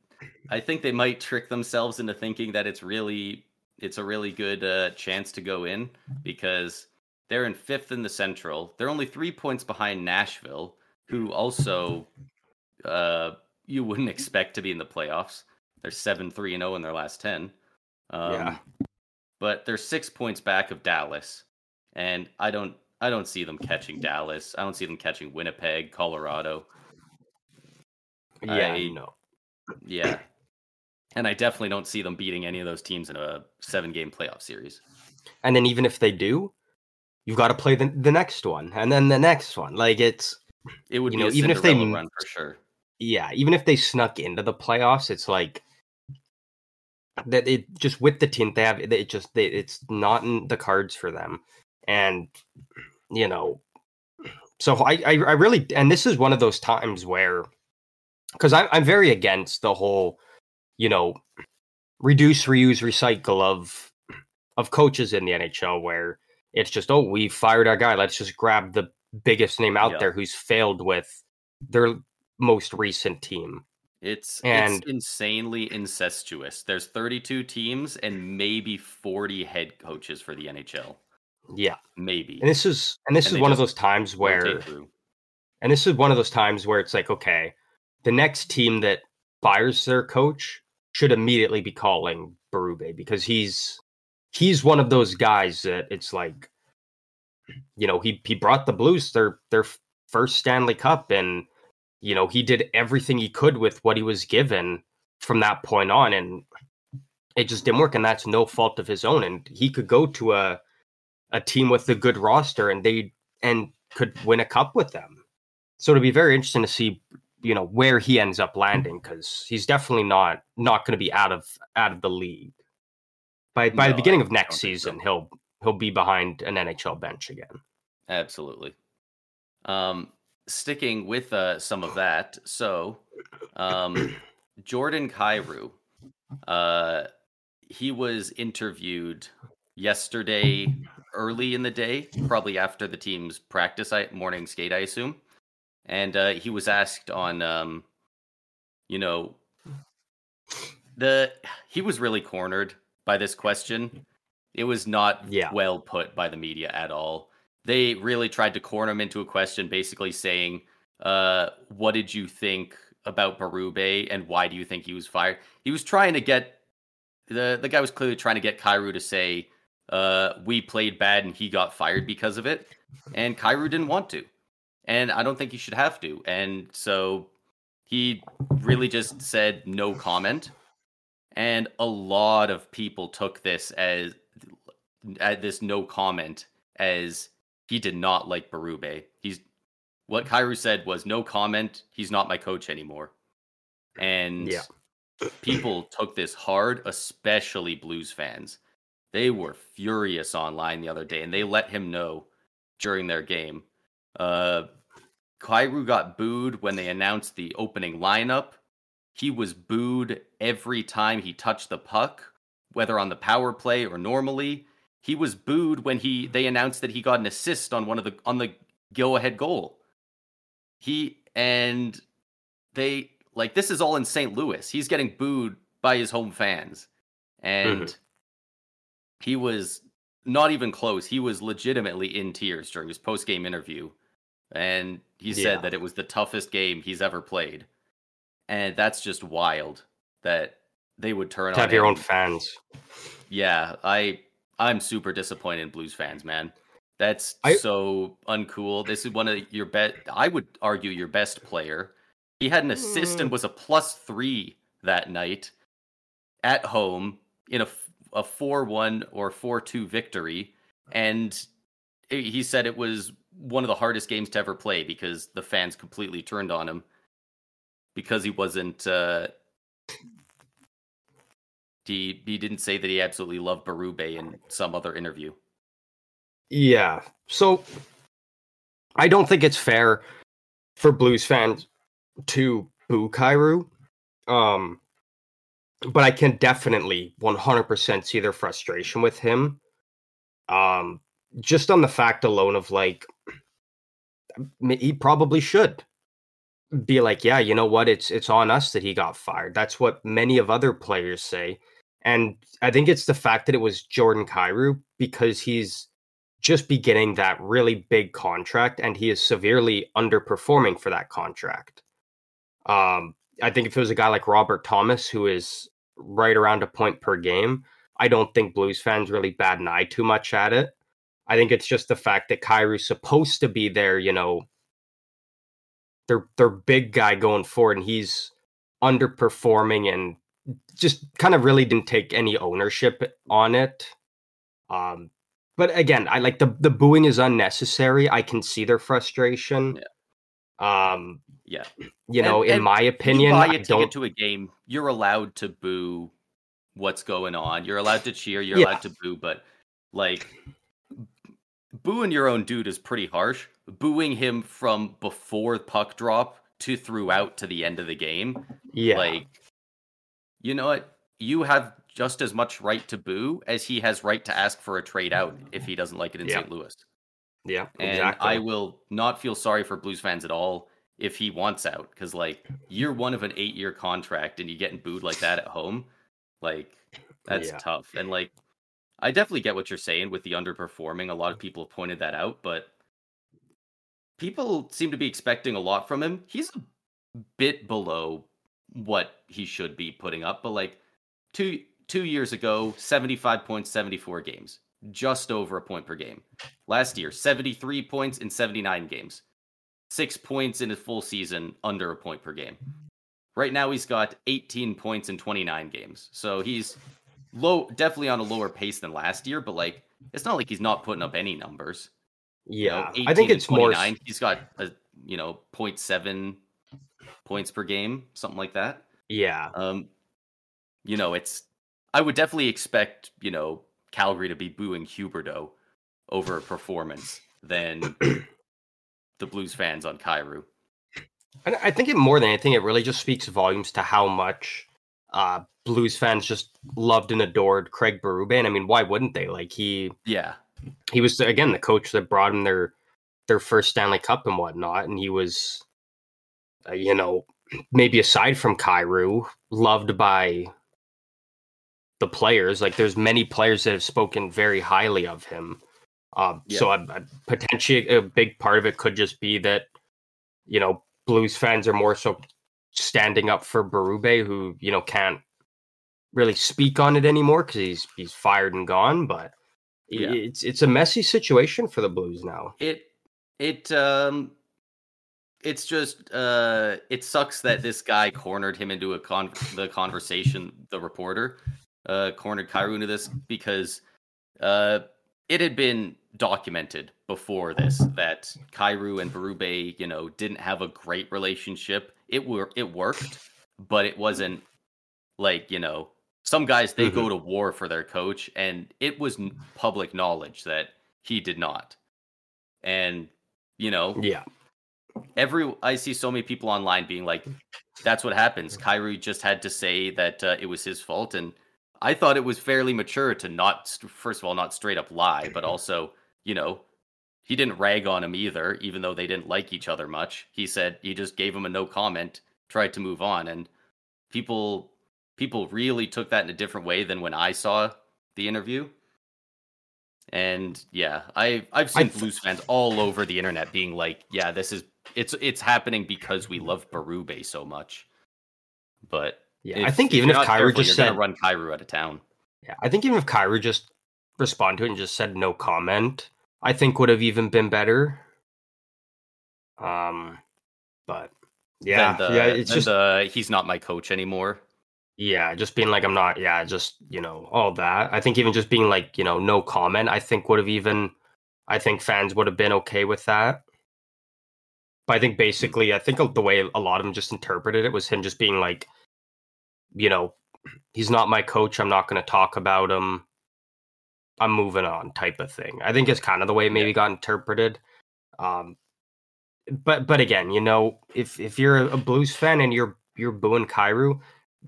I think they might trick themselves into thinking that it's really it's a really good uh, chance to go in because they're in fifth in the Central. They're only three points behind Nashville, who also uh, you wouldn't expect to be in the playoffs. They're seven three and zero oh in their last ten. Um, yeah, but they're six points back of Dallas, and I don't I don't see them catching Dallas. I don't see them catching Winnipeg, Colorado. Yeah, I, know. Yeah. And I definitely don't see them beating any of those teams in a seven game playoff series. And then even if they do, you've got to play the, the next one and then the next one. Like it's it would you know, even if they run for sure. Yeah, even if they snuck into the playoffs, it's like that it just with the team they have it just they, it's not in the cards for them. And you know, so I, I I really and this is one of those times where because I'm I'm very against the whole, you know, reduce, reuse, recycle of of coaches in the NHL where it's just oh we fired our guy let's just grab the biggest name out there who's failed with their most recent team. It's and it's insanely incestuous. There's 32 teams and maybe 40 head coaches for the NHL. Yeah, maybe. And this is and this and is one of those times where and this is one of those times where it's like okay, the next team that fires their coach should immediately be calling Berube because he's he's one of those guys that it's like you know he he brought the Blues their their first Stanley Cup and you know he did everything he could with what he was given from that point on and it just didn't work and that's no fault of his own and he could go to a a team with a good roster and they and could win a cup with them so it'd be very interesting to see you know where he ends up landing because he's definitely not not going to be out of out of the league by by no, the beginning of next season. So. He'll he'll be behind an NHL bench again. Absolutely. Um, sticking with uh, some of that, so um, Jordan Kyrou, uh, he was interviewed yesterday early in the day, probably after the team's practice morning skate, I assume and uh, he was asked on, um, you know, the he was really cornered by this question. It was not yeah. well put by the media at all. They really tried to corner him into a question, basically saying, uh, "What did you think about Berube, and why do you think he was fired?" He was trying to get the the guy was clearly trying to get Kyrou to say, uh, "We played bad, and he got fired because of it," and Kyrou didn't want to, and I don't think he should have to, and so he really just said no comment. And a lot of people took this as at this no comment as he did not like Berube. He's what Kyrou said was no comment. He's not my coach anymore. And yeah. people took this hard, especially Blues fans. They were furious online the other day, and they let him know during their game. Uh, Kyrou got booed when they announced the opening lineup. He was booed every time he touched the puck, whether on the power play or normally. He was booed when he they announced that he got an assist on one of the on the go ahead goal. He and they like this is all in St. Louis. He's getting booed by his home fans. And mm-hmm. he was not even close. He was legitimately in tears during his post game interview. And he said yeah. that it was the toughest game he's ever played and that's just wild that they would turn to on have your own fans. Yeah, I I'm super disappointed in Blues fans, man. That's I, so uncool. This is one of your best. I would argue your best player. He had an assist mm. and was a plus three that night at home in a a four one or four two victory, and he said it was one of the hardest games to ever play because the fans completely turned on him because he wasn't uh he he didn't say that he absolutely loved Berube in some other interview. Yeah. So I don't think it's fair for Blues fans to boo Kyrou. Um but I can definitely 100% see their frustration with him. Um just on the fact alone of like he probably should be like, yeah, you know what? It's it's on us that he got fired. That's what many of other players say. And I think it's the fact that it was Jordan Kyrou because he's just beginning that really big contract and he is severely underperforming for that contract. Um, I think if it was a guy like Robert Thomas who is right around a point per game, I don't think Blues fans really bat an eye too much at it. I think it's just the fact that Kyrou's supposed to be there, you know, their their big guy going forward, and he's underperforming and just kind of really didn't take any ownership on it. Um, but again, I like the the booing is unnecessary. I can see their frustration. Yeah. Um, yeah. You know, and, in and my opinion, you buy a ticket to a game, you're allowed to boo what's going on. You're allowed to cheer. You're yeah. allowed to boo, but like booing your own dude is pretty harsh booing him from before puck drop to throughout to the end of the game. Yeah. Like, you know what? You have just as much right to boo as he has right to ask for a trade out if he doesn't like it in yeah. St. Louis. Yeah, and exactly. I will not feel sorry for Blues fans at all if he wants out because like year one of an eight year contract and you getting booed like that at home, like that's yeah. tough. And like I definitely get what you're saying with the underperforming. A lot of people have pointed that out, but people seem to be expecting a lot from him. He's a bit below what he should be putting up, but like two two years ago, 75 points, 74 games, just over a point per game. Last year, 73 points in 79 games. Six points in a full season, under a point per game. Right now, he's got 18 points in 29 games. So he's low, definitely on a lower pace than last year, but like, it's not like he's not putting up any numbers. Yeah, you know, I think it's more. He's got a you know 0.7 points per game, something like that. Yeah. Um, you know, it's. I would definitely expect you know Calgary to be booing Huberdeau over a performance than the Blues fans on Kyrou. I think it more than anything, it really just speaks volumes to how much uh, Blues fans just loved and adored Craig Berube. And I mean, why wouldn't they? Like he, yeah, he was again the coach that brought him their their first Stanley Cup and whatnot, and he was, uh, you know, maybe aside from Kyrou, loved by the players. Like there's many players that have spoken very highly of him. Um, yeah. So I, I, potentially a big part of it could just be that you know Blues fans are more so standing up for Berube, who you know can't really speak on it anymore because he's he's fired and gone. But yeah. it's it's a messy situation for the Blues now. It it um it's just uh it sucks that this guy cornered him into a con the conversation the reporter uh cornered Kyrou into this because uh it had been documented before this that Kyrou and Berube, you know, didn't have a great relationship. It were it worked, but it wasn't like, you know, some guys they mm-hmm. go to war for their coach and it was public knowledge that he did not. And you know, yeah. Every I see so many people online being like that's what happens. Kyrou just had to say that uh, it was his fault and I thought it was fairly mature to not, first of all, not straight up lie, but also, you know, he didn't rag on him either, even though they didn't like each other much. He said he just gave him a no comment, tried to move on, and people people really took that in a different way than when I saw the interview. And yeah, I I've seen Blues fans all over the internet being like, "Yeah, this is it's it's happening because we love Berube so much." But yeah, if, I think even if, if Kyrou just said run Kyrou out of town. Yeah, I think even if Kyrou just responded to it and just said no comment, I think would have even been better. Um, but yeah, the, yeah, it's just the, he's not my coach anymore. Yeah, just being like I'm not. Yeah, just you know all that. I think even just being like you know no comment. I think would have even. I think fans would have been okay with that. But I think basically, I think the way a lot of them just interpreted it was him just being like, you know, he's not my coach. I'm not going to talk about him. I'm moving on, type of thing. I think it's kind of the way it maybe got interpreted. Um, but but again, you know, if if you're a Blues fan and you're you're booing Kyrou,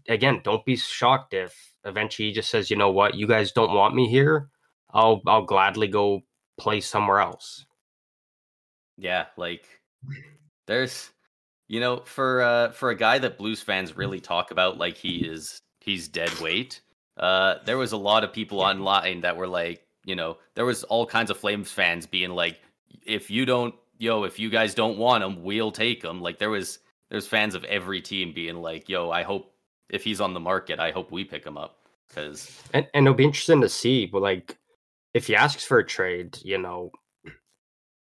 again, don't be shocked if eventually he just says, you know what, you guys don't want me here. I'll I'll gladly go play somewhere else. Yeah, like there's you know, for uh, for a guy that Blues fans really talk about like he is he's dead weight. Uh, there was a lot of people online that were like, you know, there was all kinds of Flames fans being like, if you don't, yo, if you guys don't want him, we'll take him. Like there was there's fans of every team being like, yo, I hope if he's on the market, I hope we pick him up because and and it'll be interesting to see, but like if he asks for a trade, you know,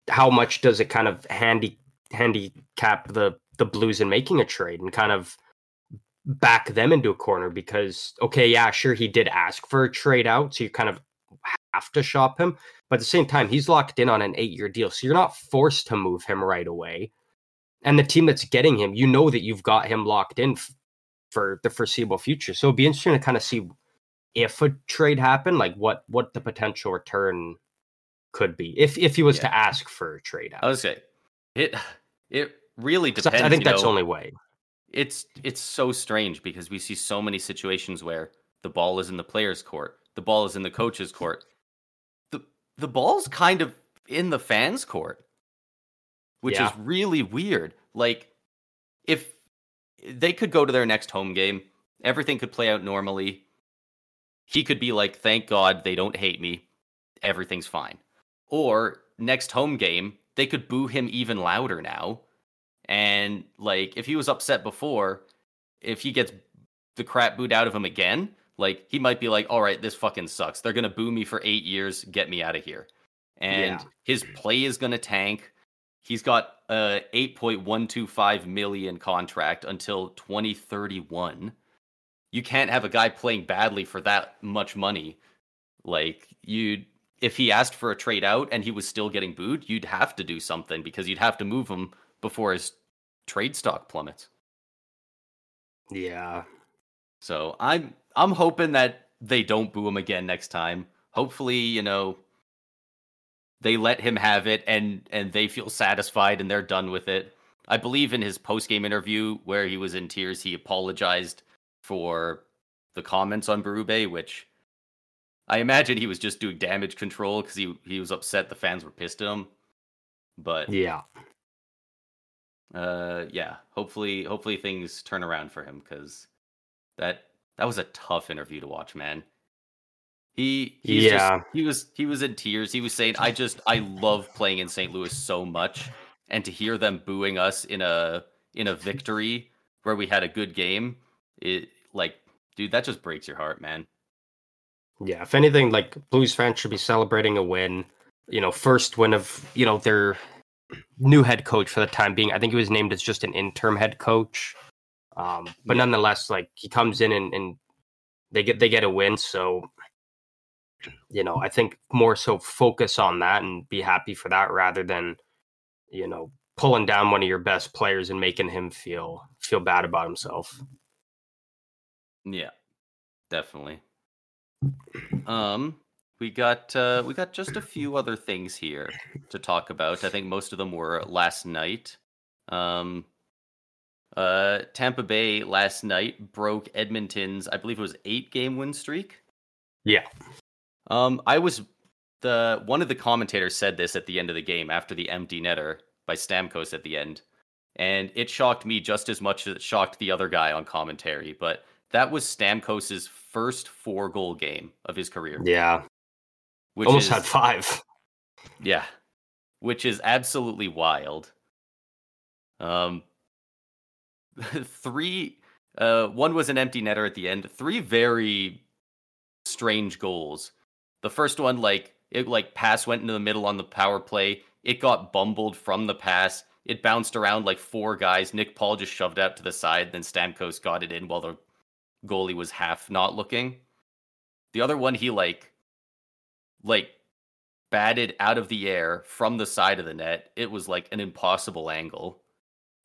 how much does it kind of handy handicap the the Blues in making a trade and kind of back them into a corner because okay, yeah, sure he did ask for a trade out, so you kind of have to shop him, but at the same time he's locked in on an 8-year deal, so you're not forced to move him right away. And the team that's getting him, you know that you've got him locked in for the foreseeable future. So it'd be interesting to kind of see if a trade happened, like what what the potential return could be if if he was yeah. to ask for a trade out. I would say it it really depends. I think that's know, the only way. It's it's so strange because we see so many situations where the ball is in the player's court, the ball is in the coach's court, the the ball's kind of in the fans' court, which yeah. is really weird. Like if they could go to their next home game, everything could play out normally. He could be like, "Thank God they don't hate me. Everything's fine." Or next home game, they could boo him even louder now and like, if he was upset before, if he gets the crap booed out of him again, like he might be like, "All right, this fucking sucks. They're gonna boo me for eight years. Get me out of here." And yeah. his play is gonna tank. He's got a 8.125 million contract until 2031. You can't have a guy playing badly for that much money. Like you if he asked for a trade out and he was still getting booed, you'd have to do something because you'd have to move him before his trade stock plummets. Yeah. So I'm I'm hoping that they don't boo him again next time. Hopefully, you know, they let him have it and and they feel satisfied and they're done with it. I believe in his post game interview where he was in tears, he apologized for the comments on Berube, which I imagine he was just doing damage control because he he was upset the fans were pissed at him. But yeah, uh, yeah, hopefully, hopefully things turn around for him because that that was a tough interview to watch, man. He yeah. Just, he was he was in tears. He was saying, "I just I love playing in St. Louis so much, and to hear them booing us in a in a victory where we had a good game, it like, dude, that just breaks your heart, man." Yeah, if anything, like Blues fans should be celebrating a win. You know, first win of you know their new head coach for the time being. I think he was named as just an interim head coach, um, but yeah. nonetheless, like he comes in and, and they get they get a win. So you know, I think more so focus on that and be happy for that rather than, you know, pulling down one of your best players and making him feel feel bad about himself. Yeah. Definitely. Um we got uh we got just a few other things here to talk about. I think most of them were last night. Um uh Tampa Bay last night broke Edmonton's I believe it was 8 game win streak. Yeah. Um, I was the one of the commentators said this at the end of the game after the empty netter by Stamkos at the end, and it shocked me just as much as it shocked the other guy on commentary. But that was Stamkos's first four goal game of his career. Yeah, which almost is, had five. Yeah, which is absolutely wild. Um, three. Uh, one was an empty netter at the end. Three very strange goals the first one, like it like pass went into the middle on the power play. It got bumbled from the pass. It bounced around like four guys. Nick Paul just shoved it out to the side. Then Stamkos got it in while the goalie was half not looking. The other one, he like like batted out of the air from the side of the net. It was like an impossible angle.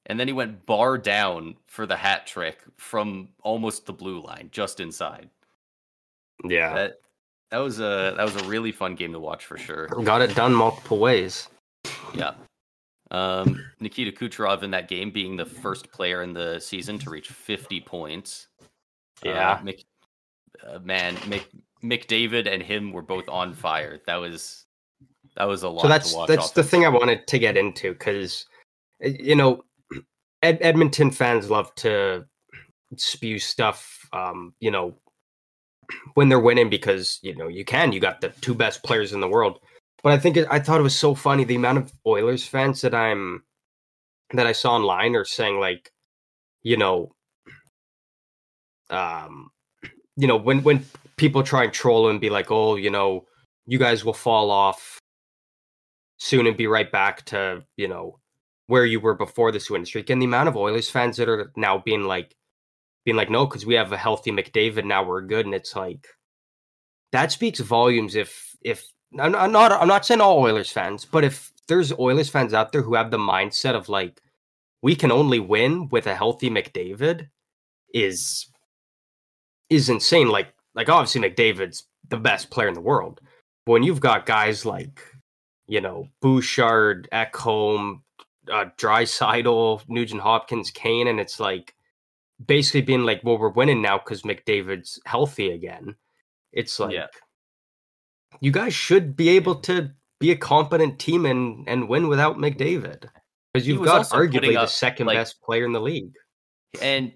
And then he went bar down for the hat trick from almost the blue line, just inside. Yeah. That that was a that was a really fun game to watch for sure. Got it done multiple ways. Yeah. Um, Nikita Kucherov in that game being the first player in the season to reach 50 points. Yeah. Uh, Mc, uh, man, Mc, McDavid and him were both on fire. That was that was a lot. So that's that's the thing I wanted to get into because you know Ed, Edmonton fans love to spew stuff. Um, you know, when they're winning because you know you can. You got the two best players in the world. But I think it, I thought it was so funny the amount of Oilers fans that I'm that I saw online are saying like, you know, um, you know when when people try and troll and be like, oh, you know, you guys will fall off soon and be right back to you know where you were before this win streak, and the amount of Oilers fans that are now being like, being like, no, because we have a healthy McDavid now, we're good, and it's like that speaks volumes. If if I'm not I'm not saying all Oilers fans, but if there's Oilers fans out there who have the mindset of like we can only win with a healthy McDavid, is is insane. Like like obviously McDavid's the best player in the world, but when you've got guys like you know Bouchard, Ekholm, uh, Draisaitl, Nugent Hopkins, Kane, and it's like basically being like, well, we're winning now because McDavid's healthy again. It's like yeah. you guys should be able to be a competent team and and win without McDavid because you've got arguably the second like, best player in the league. And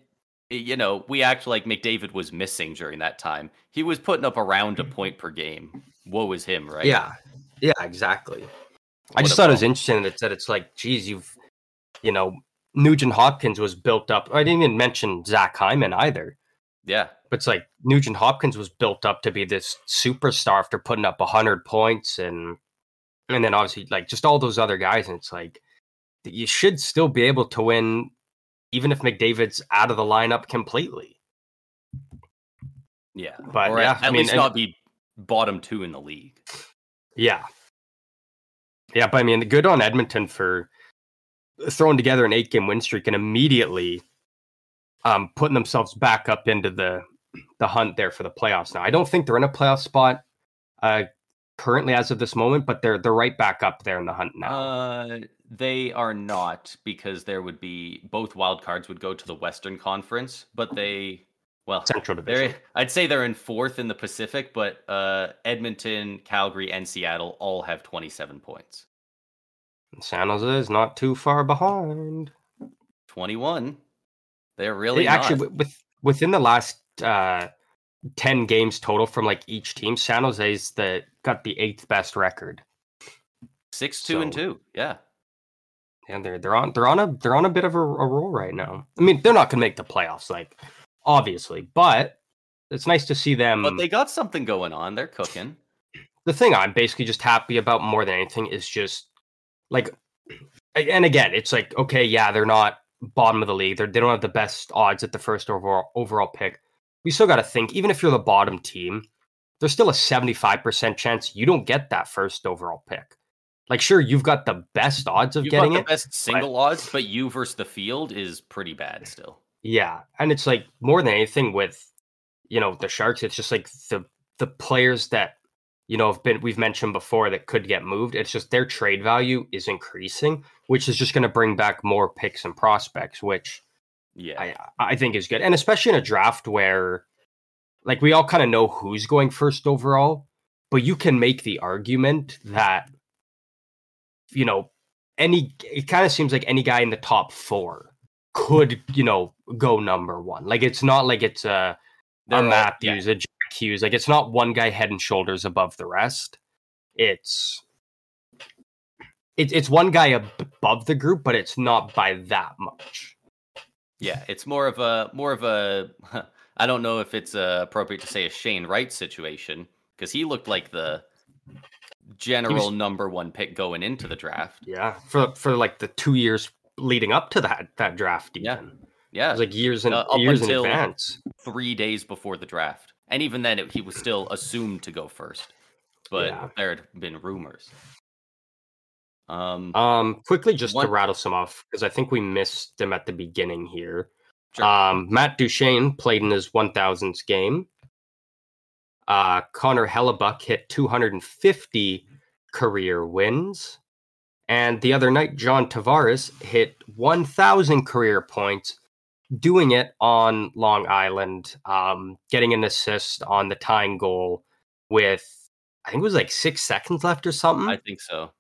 you know, we act like McDavid was missing during that time. He was putting up around a point per game. Woe was him, right? Yeah, yeah, exactly. What I just thought it was interesting that it's like, geez, you've you know Nugent Hopkins was built up. I didn't even mention Zach Hyman either. Yeah. But it's like Nugent Hopkins was built up to be this superstar after putting up 100 points and and then obviously like just all those other guys and it's like you should still be able to win even if McDavid's out of the lineup completely. Yeah. But or yeah, at, I mean, least not be bottom 2 in the league. Yeah. Yeah, but I mean, good on Edmonton for throwing together an eight game win streak and immediately um, putting themselves back up into the the hunt there for the playoffs. Now, I don't think they're in a playoff spot uh, currently as of this moment, but they're they're right back up there in the hunt now. Uh, they are not because there would be both wild cards would go to the Western Conference, but they well Central Division. I'd say they're in fourth in the Pacific, but uh, Edmonton, Calgary, and Seattle all have twenty seven points. San Jose is not too far behind. 21. They're really actually with within the last uh 10 games total from like each team. San Jose's the got the eighth best record. Six, two, so, and two. Yeah. And they're they're on they're on a they're on a bit of a, a roll right now. I mean, they're not gonna make the playoffs, like obviously, but it's nice to see them. But they got something going on. They're cooking. The thing I'm basically just happy about more than anything is just like, and again, it's like okay, yeah, they're not bottom of the league. They're, they don't have the best odds at the first overall overall pick. We still got to think, even if you're the bottom team, there's still a 75% chance you don't get that first overall pick. Like, sure, you've got the best odds of you've getting it. best single but, odds, but you versus the field is pretty bad still. Yeah, and it's like more than anything with you know the Sharks, it's just like the the players that you know have been we've mentioned before that could get moved. It's just their trade value is increasing, which is just going to bring back more picks and prospects, which yeah, I I think is good, and especially in a draft where like we all kind of know who's going first overall, but you can make the argument mm-hmm. that you know any it kind of seems like any guy in the top four could you know go number one. Like it's not like it's a, a Matthews, yeah. Hughes. Like it's not one guy head and shoulders above the rest. It's it's it's one guy above the group, but it's not by that much. Yeah, it's more of a more of a. I don't know if it's uh, appropriate to say a Shane Wright situation because he looked like the general was, number one pick going into the draft. Yeah, for for like the two years leading up to that that draft. Even. Yeah, yeah, it was like years and uh, years in advance. Three days before the draft, and even then, it, he was still assumed to go first. But yeah. there had been rumors. Um, um, quickly just one... to rattle some off because I think we missed them at the beginning here. Sure. Um, Matt Duchene played in his 1000th game. Uh, Connor Hellebuyck hit 250 career wins. And the other night, John Tavares hit 1,000 career points, doing it on Long Island, um, getting an assist on the tying goal with, I think it was like six seconds left or something. I think so.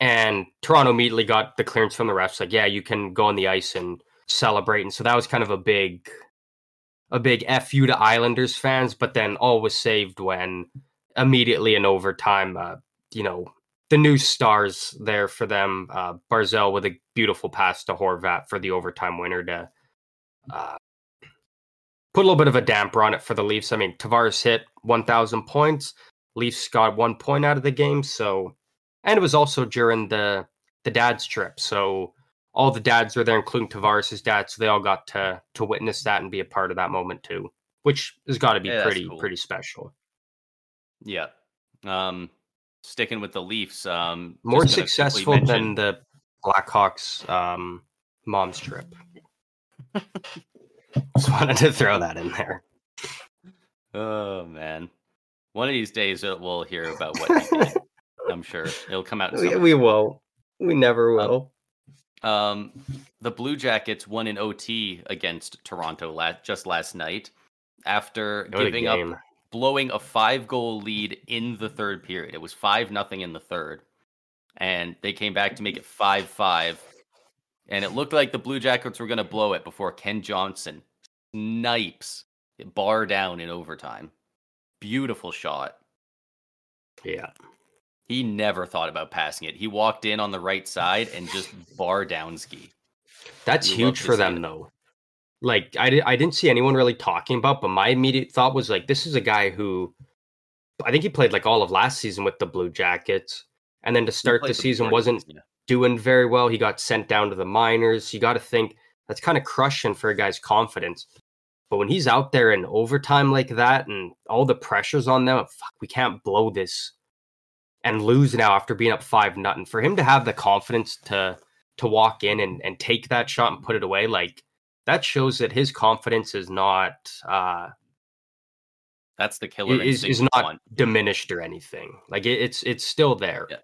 And Toronto immediately got the clearance from the refs, like, yeah, you can go on the ice and celebrate. And so that was kind of a big, a big fu to Islanders fans. But then all was saved when immediately in overtime, uh, you know, the new stars there for them. Uh, Barzal with a beautiful pass to Horvat for the overtime winner to uh, put a little bit of a damper on it for the Leafs. I mean, Tavares hit 1,000 points. Leafs got one point out of the game, so and it was also during the the dad's trip. So all the dads were there, including Tavares' dad. So they all got to to witness that and be a part of that moment too, which has got to be yeah, pretty cool. pretty special. Yeah. Um, sticking with the Leafs, um, more successful than the Blackhawks um, mom's trip. Just wanted to throw that in there. Oh man, one of these days uh, we'll hear about what I'm sure it'll come out. We, we will. We never um, will. Um, um, the Blue Jackets won in OT against Toronto last, just last night after what giving up, blowing a five goal lead in the third period. It was five nothing in the third, and they came back to make it five five. And it looked like the Blue Jackets were going to blow it before Kent Johnson snipes bar down in overtime. Beautiful shot. Yeah. He never thought about passing it. He walked in on the right side and just bar down ski. That's huge for them, though. Like I, I didn't see anyone really talking about, but my immediate thought was like, this is a guy who, I think he played like all of last season with the Blue Jackets, and then to start the season wasn't yeah. doing very well. He got sent down to the minors. You got to think that's kind of crushing for a guy's confidence. But when he's out there in overtime like that, and all the pressures on them, fuck, we can't blow this and lose now after being up five nothing. For him to have the confidence to to walk in and, and take that shot and put it away, like that shows that his confidence is not uh that's the killer is, is not diminished or anything. Like it, it's it's still there. Yeah.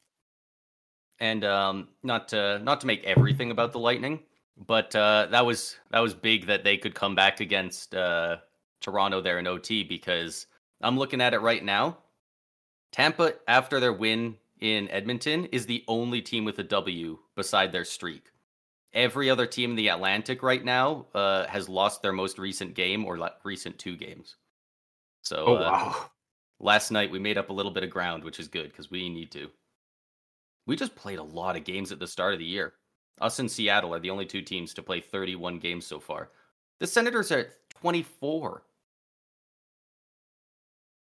And um not to not to make everything about the Lightning, but uh that was that was big that they could come back against uh Toronto there in OT because I'm looking at it right now. Tampa, after their win in Edmonton, is the only team with a W beside their streak. Every other team in the Atlantic right now uh, has lost their most recent game or recent two games. So Oh uh, wow. last night we made up a little bit of ground, which is good because we need to. We just played a lot of games at the start of the year. Us and Seattle are the only two teams to play 31 games so far. The Senators are at 24.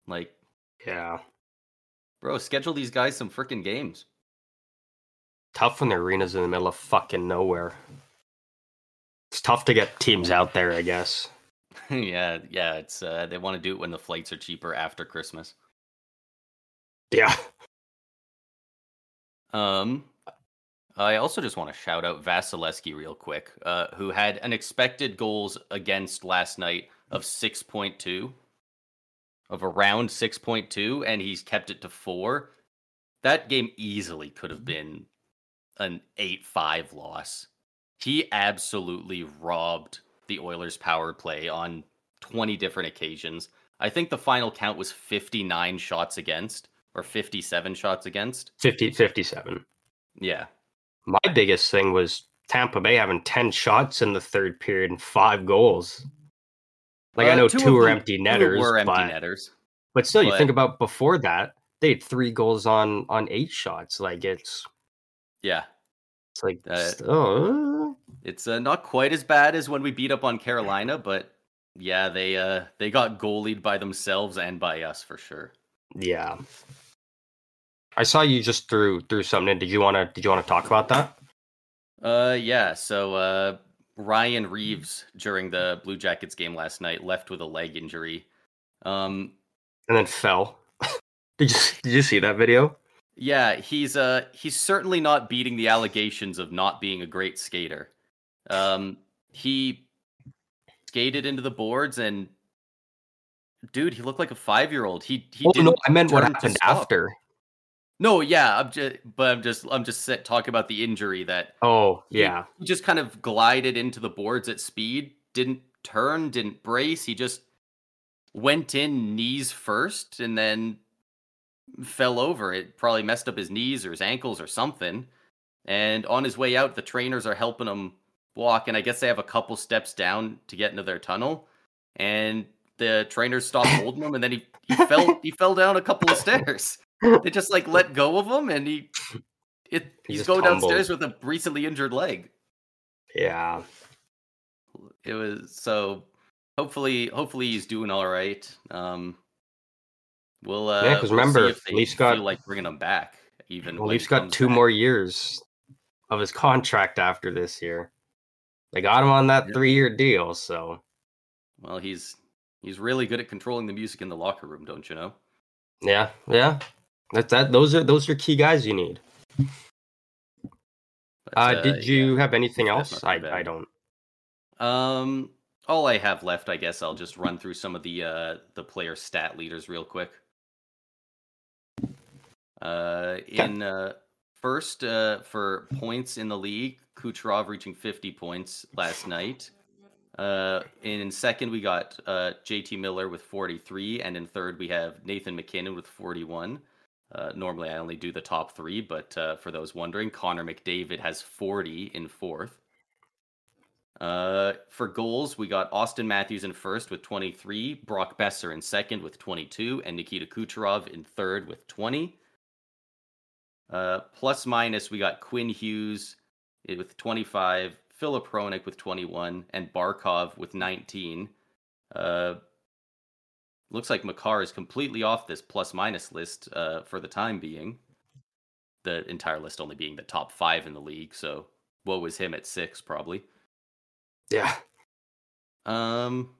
Like, Yeah. bro, schedule these guys some freaking games. Tough when the arena's in the middle of fucking nowhere. It's tough to get teams out there, I guess. yeah, yeah, it's uh they want to do it when the flights are cheaper after Christmas. Yeah. Um, I also just want to shout out Vasilevskiy real quick, uh, who had an expected goals against last night of 6.2, of around 6.2, and he's kept it to four. That game easily could have been an 8 5 loss. He absolutely robbed the Oilers' power play on 20 different occasions. I think the final count was 59 shots against or 57 shots against. 50, 57. Yeah. My biggest thing was Tampa Bay having 10 shots in the third period and five goals. Like, I Uh, know two two, were them- empty two netters, were empty but, netters. but still, you think about before that, they had three goals on on eight shots. Like, it's Yeah. it's like, Uh, oh, It's uh, not quite as bad as when we beat up on Carolina, but yeah, they uh they got goalied by themselves and by us for sure. yeah. I saw you just threw threw something in. Did you want to? Did you want to talk about that? Uh yeah, so uh Ryan Reaves during the Blue Jackets game last night left with a leg injury. Um And then fell. did you Did you see that video? Yeah, he's uh he's certainly not beating the allegations of not being a great skater. Um he skated into the boards and dude, he looked like a 5-year-old. He he oh no, I meant what happened after. No, yeah, I'm just, but I'm just, I'm just talking about the injury that Oh he- yeah, he just kind of glided into the boards at speed, didn't turn, didn't brace. He just went in knees first and then fell over. It probably messed up his knees or his ankles or something. And on his way out, the trainers are helping him walk, and I guess they have a couple steps down to get into their tunnel. And the trainers stopped holding him, and then he, he fell he fell down a couple of stairs. They just like let go of him, and he it He he's going tumbled. downstairs with a recently injured leg. yeah. It was so hopefully hopefully he's doing all right. Um, we'll uh, Yeah, 'cause we'll remember, Leafs got- like bringing him back. Even Well, Leafs got two back. more years of his contract after this year. They got him on that Yeah. three year deal, so Well, he's he's really good at controlling the music in the locker room, don't you know? yeah, yeah. That that those are those are key guys you need. But, Uh, did yeah. you have anything else? I bad. I don't. Um, all I have left, I guess, I'll just run through some of the uh the player stat leaders real quick. Uh, in uh, first uh, for points in the league, Kucherov reaching 50 points last night. Uh, in second, we got uh, JT Miller with 43, and in third, we have Nathan MacKinnon with 41. Uh, normally, I only do the top three, but uh, for those wondering, Connor McDavid has 40 in fourth. Uh, for goals, we got Auston Matthews in first with 23, Brock Boeser in second with 22, and Nikita Kucherov in third with 20. Uh, plus minus, we got Quinn Hughes with 25, Filip Hronek with 21, and Barkov with 19. Uh, looks like Makar is completely off this plus minus list uh, for the time being. The entire list only being the top five in the league. So, what was him at six, probably. Yeah. Um,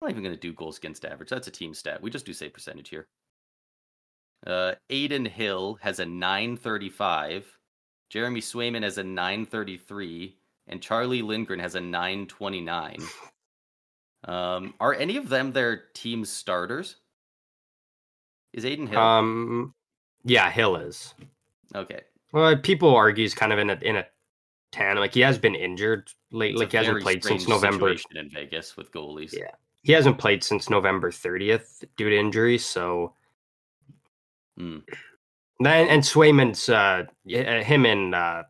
I'm not even going to do goals against average. That's a team stat. We just do save percentage here. Uh, Adin Hill has a 935. Jeremy Swayman has a 933. And Charlie Lindgren has a 929. Um, are any of them their team starters? Is Adin Hill? Um. Yeah, Hill is. okay. Well, people argue he's kind of in a in a tandem. Like he has been injured late. It's Like he hasn't played since November. in Vegas with goalies. Yeah. He hasn't played since November 30th due to injury. So Hmm. then and Swayman's uh him and uh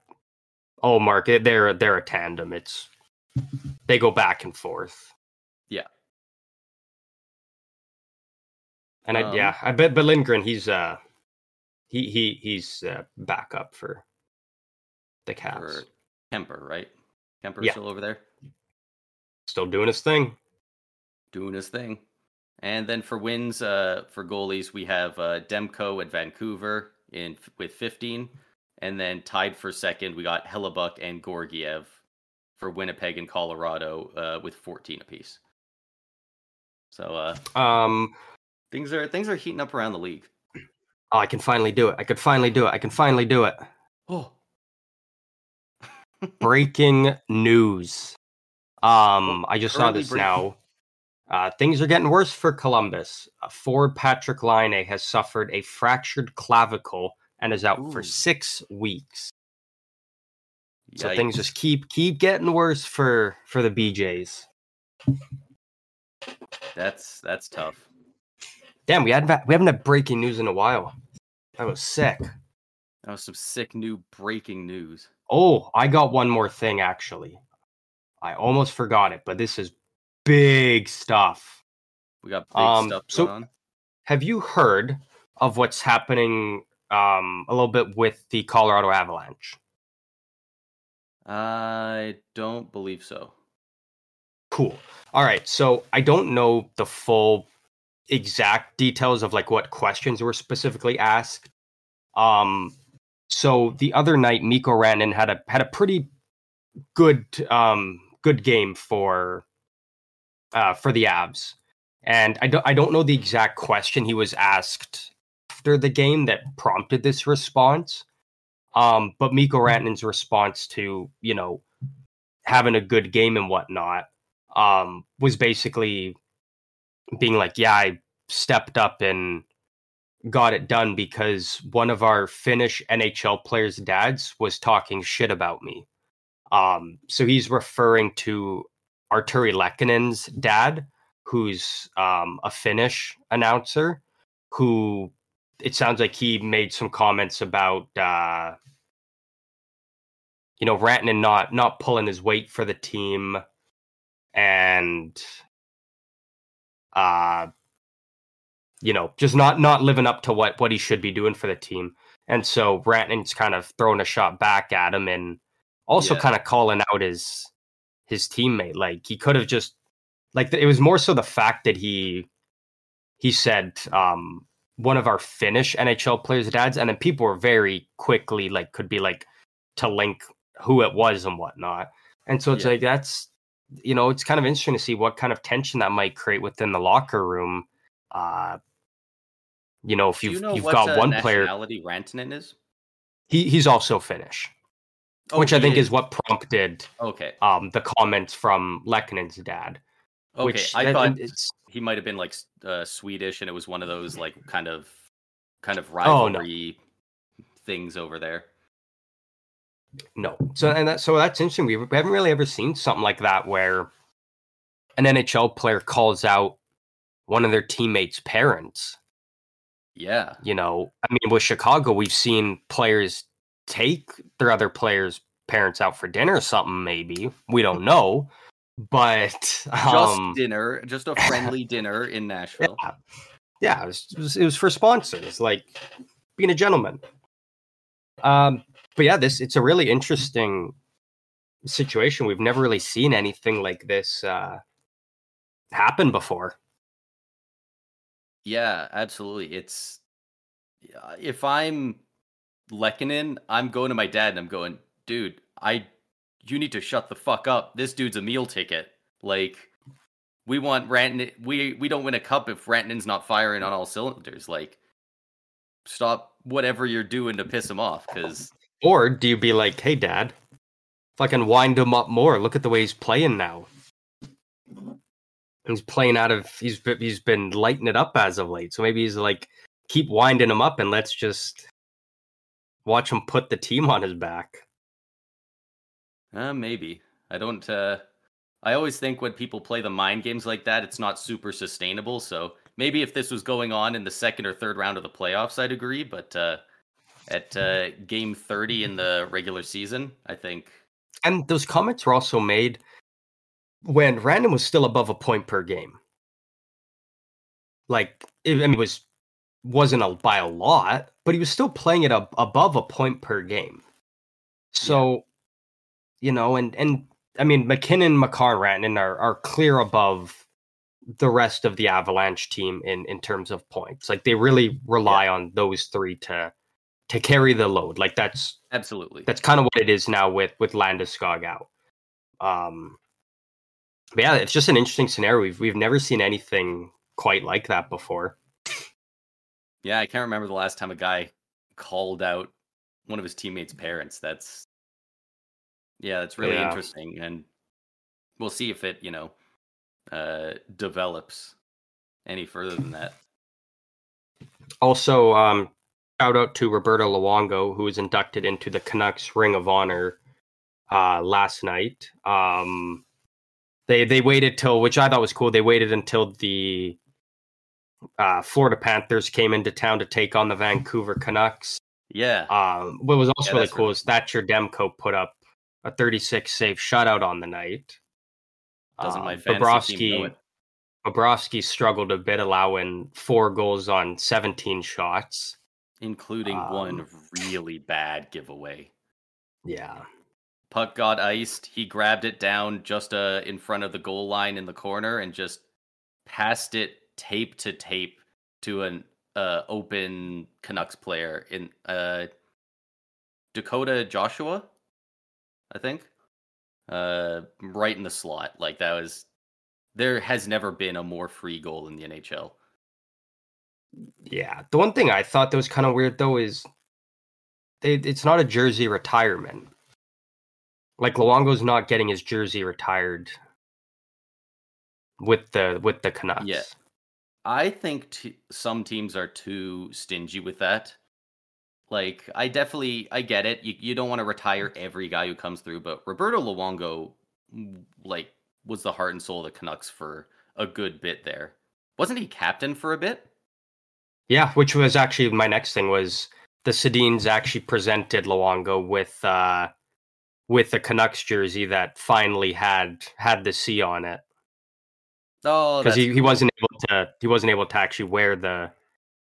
Ullmark they're they're a tandem. It's they go back and forth. Yeah. And I, yeah, um I bet, but Lindgren, he's uh, he he he's uh, backup for the Caps. Kuemper, right? Kuemper yeah. still over there. Still doing his thing. Doing his thing. And then for wins, uh, for goalies, we have uh, Demko at Vancouver in with 15, and then tied for second, we got Hellebuyck and Georgiev for Winnipeg and Colorado uh, with 14 apiece. So, uh, um, things are things are heating up around the league. Oh, I can finally do it! I could finally do it! I can finally do it! Oh, breaking news! Um, I just saw this breaking. now. Uh, things are getting worse for Columbus. Uh, Ford Patrick Laine has suffered a fractured clavicle and is out Ooh. for six weeks. Yikes. So things just keep keep getting worse for for the BJ's. That's that's tough. Damn, we had we haven't had breaking news in a while. That was sick. That was some sick new breaking news. Oh, I got one more thing actually. I almost forgot it, but this is big stuff. We got big um, stuff so on. Have you heard of what's happening um, a little bit with the Colorado Avalanche? I don't believe so. Cool. All right. So I don't know the full exact details of like what questions were specifically asked. Um, so the other night, Mikko Rantanen had a had a pretty good um good game for uh, for the Avs, And I don't I don't know the exact question he was asked after the game that prompted this response. Um, but Mikko Rantanen's response to, you know, having a good game and whatnot, um, was basically being like, Yeah, I stepped up and got it done because one of our Finnish NHL players' dads was talking shit about me. Um, so he's referring to Artturi Lehkonen's dad, who's um, a Finnish announcer, who it sounds like he made some comments about uh, you know Rantanen not not pulling his weight for the team and uh you know just not not living up to what what he should be doing for the team and so Rantanen's kind of throwing a shot back at him and also yeah. kind of calling out his his teammate. Like he could have just like it was more so the fact that he he said um one of our Finnish NHL players' dads, and then people were very quickly like could be like to link who it was and whatnot. And so it's yeah. like that's you know it's kind of interesting to see what kind of tension that might create within the locker room. Uh, you know, if you've you know you've got one player, Rantanen is. He he's also Finnish. Oh, which I think is. is. what prompted okay um the comments from Lehkonen's dad. Okay, which, I thought he might have been like uh, Swedish, and it was one of those like kind of kind of rivalry oh, no. things over there. No, so and that so that's interesting. We, we haven't really ever seen something like that where an NHL player calls out one of their teammates' parents. Yeah, you know, I mean, with Chicago, we've seen players take their other players' parents out for dinner or something, maybe. We don't know. But um, just dinner, just a friendly dinner in Nashville. Yeah, yeah it, was, it, was, it was for sponsors, like being a gentleman. Um, but yeah, this it's a really interesting situation. We've never really seen anything like this uh, happen before. Yeah, absolutely. It's if I'm Lehkonen, I'm going to my dad and I'm going, dude, I you need to shut the fuck up. This dude's a meal ticket. Like we want Rantanen we we don't win a cup if Rantanen's not firing on all cylinders. Like stop whatever you're doing to piss him off cuz Or do you be like, "Hey dad, fucking wind him up more. Look at the way he's playing now." He's playing out of he's he's been lighting it up as of late. So maybe he's like keep winding him up and let's just watch him put the team on his back. Uh, maybe. I don't. Uh, I always think when people play the mind games like that, it's not super sustainable. So maybe if this was going on in the second or third round of the playoffs, I'd agree. But uh, at uh, game 30 in the regular season, I think. And those comments were also made when Random was still above a point per game. Like it, I mean, it was wasn't a, by a lot, but he was still playing it ab- above a point per game. So. You know, and and I mean, MacKinnon, Makar, Rantanen are are clear above the rest of the Avalanche team in in terms of points. Like they really rely yeah. on those three to to carry the load. Like that's absolutely that's kind of what it is now with with Landeskog out. Um, but yeah, it's just an interesting scenario. We've we've never seen anything quite like that before. Yeah, I can't remember the last time a guy called out one of his teammates' parents. That's yeah, it's really yeah. interesting, and we'll see if it you know uh, develops any further than that. Also, um, shout out to Roberto Luongo, who was inducted into the Canucks Ring of Honor uh, last night. Um, they they waited till, which I thought was cool. They waited until the uh, Florida Panthers came into town to take on the Vancouver Canucks. Yeah. Um, what was also yeah, really cool really is Thatcher Demko put up a 36 save shutout on the night. Doesn't my um, fantasy team know it? Bobrovsky struggled a bit, allowing four goals on 17 shots, including um, one really bad giveaway. Yeah. Puck got iced. He grabbed it down just uh, in front of the goal line in the corner and just passed it tape to tape to an uh, open Canucks player in uh, Dakota Joshua, I think uh, right in the slot. Like that was there has never been a more free goal in the NHL. Yeah, the one thing I thought that was kind of weird though is it, it's not a jersey retirement. Like Luongo's not getting his jersey retired with the with the Canucks. Yeah, I think t- some teams are too stingy with that. Like I definitely I get it. You you don't want to retire every guy who comes through, but Roberto Luongo like was the heart and soul of the Canucks for a good bit there. Wasn't he captain for a bit? Yeah, which was actually my next thing was the Sedins actually presented Luongo with uh with the Canucks jersey that finally had had the C on it. Oh, because he, cool. he wasn't able to he wasn't able to actually wear the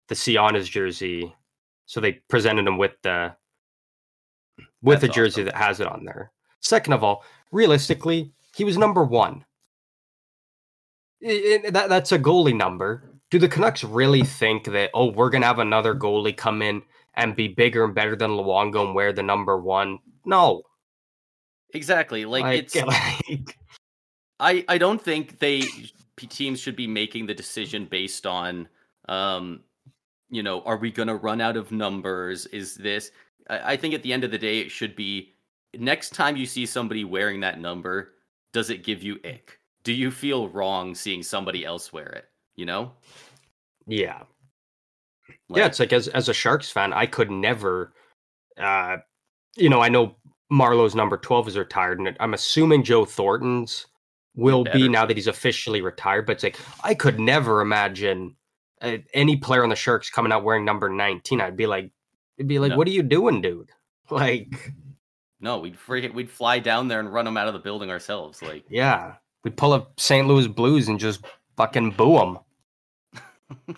the C on his jersey so they presented him with the with That's a jersey awesome. that has it on there. Second of all, realistically, he was number one. It, it, that that's a goalie number. Do the Canucks really think that oh we're gonna have another goalie come in and be bigger and better than Luongo and wear the number one? No. Exactly. Like, like it's like... I I don't think they teams should be making the decision based on um you know, are we going to run out of numbers? Is this? I, I think at the end of the day, it should be next time you see somebody wearing that number, does it give you ick? Do you feel wrong seeing somebody else wear it? You know? Yeah. Like, yeah, it's like as as a Sharks fan, I could never uh you know, I know Marleau's number 12 is retired, and I'm assuming Joe Thornton's will be now that he's officially retired, but it's like I could never imagine any player on the Sharks coming out wearing number 19, I'd be like, it'd be like, no. what are you doing, dude? Like, no, we'd freaking, we'd fly down there and run them out of the building ourselves. Like, yeah, we'd pull up St. Louis Blues and just fucking boo them.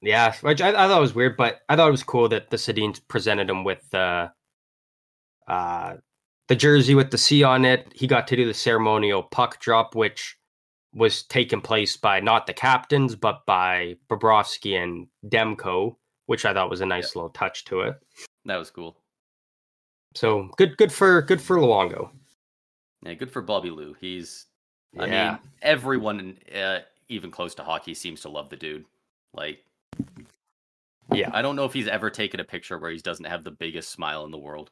yeah, which I, I, thought was weird, but I thought it was cool that the Sedins presented him with the uh, uh, the jersey with the C on it. He got to do the ceremonial puck drop, which was taken place by not the captains, but by Bobrovsky and Demko, which I thought was a nice yeah. little touch to it. That was cool. So good, good for good for Luongo. Yeah, good for Bobby Lou. He's, I yeah. mean, everyone uh, even close to hockey seems to love the dude. Like, yeah, I don't know if he's ever taken a picture where he doesn't have the biggest smile in the world.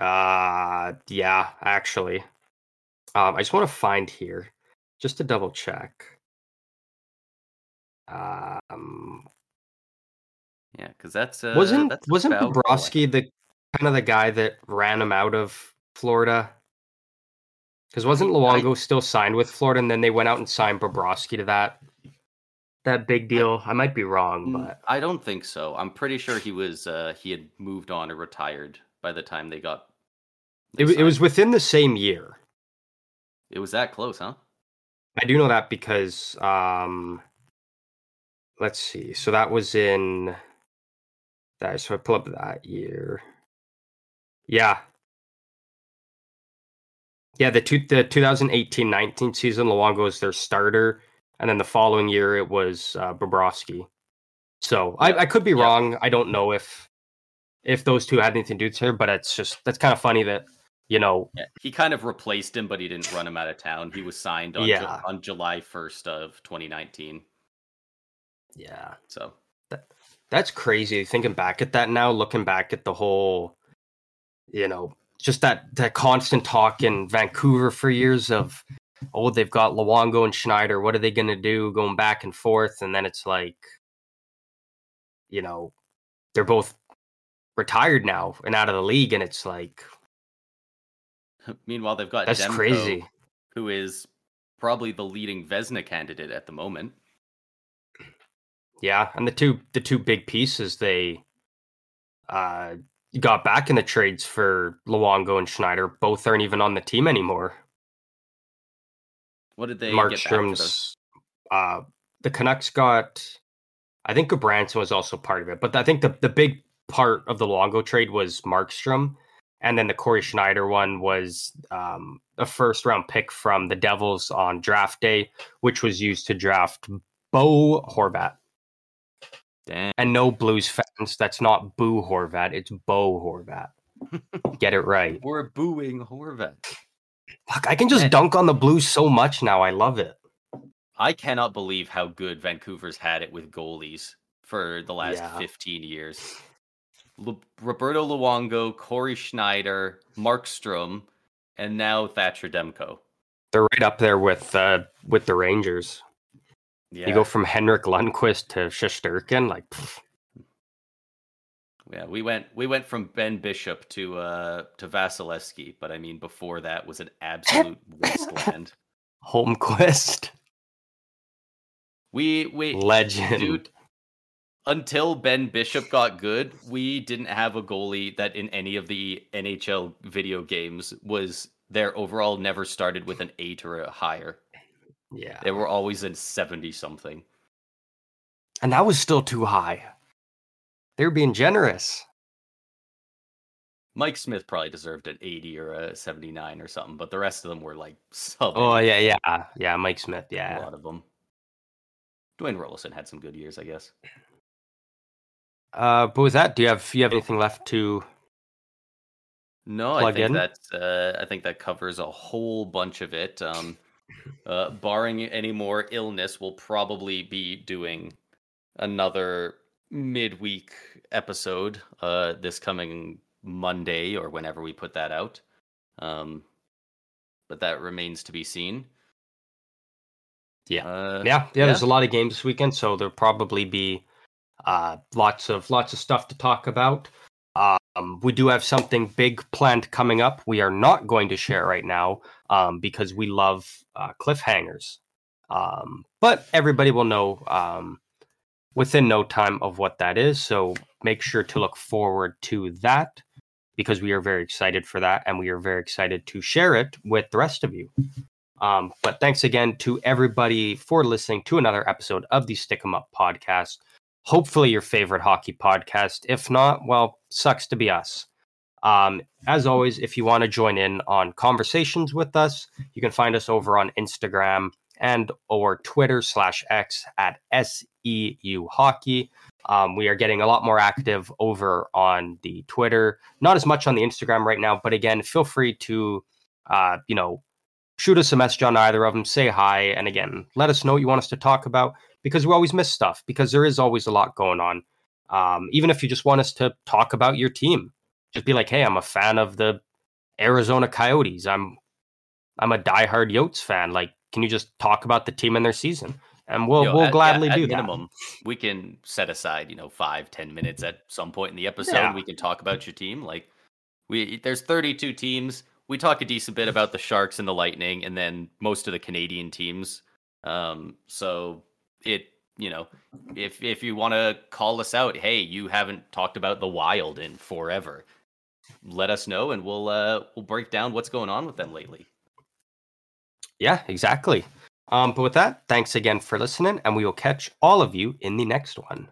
Uh yeah, actually. Um, I just want to find here, just to double check. Um, yeah, because that's uh, wasn't that's wasn't Bobrovsky the kind of the guy that ran him out of Florida? Because wasn't Luongo I, still signed with Florida, and then they went out and signed Bobrovsky to that that big deal? I, I might be wrong, but I don't think so. I'm pretty sure he was uh, he had moved on or retired by the time they got. They it, it was within the same year. It was that close, huh? I do know that because um let's see. So that was in that so I pull up that year. Yeah. Yeah, the two the 2018-19 season, Luongo was their starter, and then the following year it was uh, Bobrovsky. So I, I could be wrong. I don't know if if those two had anything to do with it, but it's just that's kind of funny that you know yeah, he kind of replaced him, but he didn't run him out of town. He was signed on Yeah. Ju- on July first of 2019. yeah So that, that's crazy thinking back at that now looking back at the whole you know just that that constant talk in vancouver for years of oh they've got Luongo and schneider what are they going to do going back and forth and then it's like you know they're both retired now and out of the league and it's like meanwhile, they've got that's Demko, crazy who is probably the leading Vezina candidate at the moment. yeah and the two the two big pieces they uh got back in the trades for Luongo and Schneider both aren't even on the team anymore What did they get back for? Markstrom's uh the Canucks got I think Gudbranson was also part of it, but I think the the big part of the Luongo trade was Markstrom, and then the Cory Schneider one was um, a first round pick from the Devils on draft day, which was used to draft Bo Horvat. Damn. And no Blues fans, that's not Boo Horvat, it's Bo Horvat. Get it right. We're booing Horvat. Fuck, I can just Man. dunk on the Blues so much now. I love it. I cannot believe how good Vancouver's had it with goalies for the last Yeah. 15 years. Lu- Roberto Luongo, Cory Schneider, Markstrom, and now Thatcher Demko. They're right up there with uh, with the Rangers. Yeah, You go from Henrik Lundqvist to Shesterkin, like pff, yeah. We went we went from Ben Bishop to uh to Vasilevskiy, but I mean before that was an absolute wasteland. Holmqvist, We we legend. dude until Ben Bishop got good, we didn't have a goalie that in any of the NHL video games was their overall never started with an eight or a higher. Yeah, They were always in 70 something. and that was still too high. They were being generous. Mike Smith probably deserved an 80 or a 79 or something, but the rest of them were like sub Oh yeah, yeah, yeah. Mike Smith, yeah. a lot of them. Dwayne Roloson had some good years, I guess. Uh, but with that, do you have you have anything left to? No, I think in? that uh, I think that covers a whole bunch of it. Um, uh, barring any more illness, we'll probably be doing another midweek episode uh, this coming Monday or whenever we put that out. Um, but that remains to be seen. Yeah. Uh, Yeah, yeah. There's a lot of games this weekend, so there'll probably be uh, lots of lots of stuff to talk about. Um, we do have something big planned coming up. We are not going to share right now um, because we love uh, cliffhangers. Um, but everybody will know um, within no time of what that is. So make sure to look forward to that because we are very excited for that and we are very excited to share it with the rest of you. Um, but thanks again to everybody for listening to another episode of the Stick 'em Up podcast. Hopefully, your favorite hockey podcast. If not, well, sucks to be us. Um, as always, if you want to join in on conversations with us, you can find us over on Instagram and or Twitter slash X at SEU Hockey. Um, we are getting a lot more active over on the Twitter, not as much on the Instagram right now, but again, feel free to, uh, you know, shoot us a message on either of them, say hi, and again, let us know what you want us to talk about because we always miss stuff because there is always a lot going on. Um, even if you just want us to talk about your team, just be like, "Hey, I'm a fan of the Arizona Coyotes. I'm I'm a diehard Yotes fan. Like, can you just talk about the team and their season?" And we'll know, we'll at- gladly do at that. minimum, we can set aside, you know, five, ten minutes at some point in the episode. Yeah. We can talk about your team. Like we there's 32 teams. We talk a decent bit about the Sharks and the Lightning, and then most of the Canadian teams. Um, so it, you know, if if you want to call us out, hey, you haven't talked about the Wild in forever. Let us know, and we'll uh we'll break down what's going on with them lately. Yeah, exactly. Um, but with that, thanks again for listening, and we will catch all of you in the next one.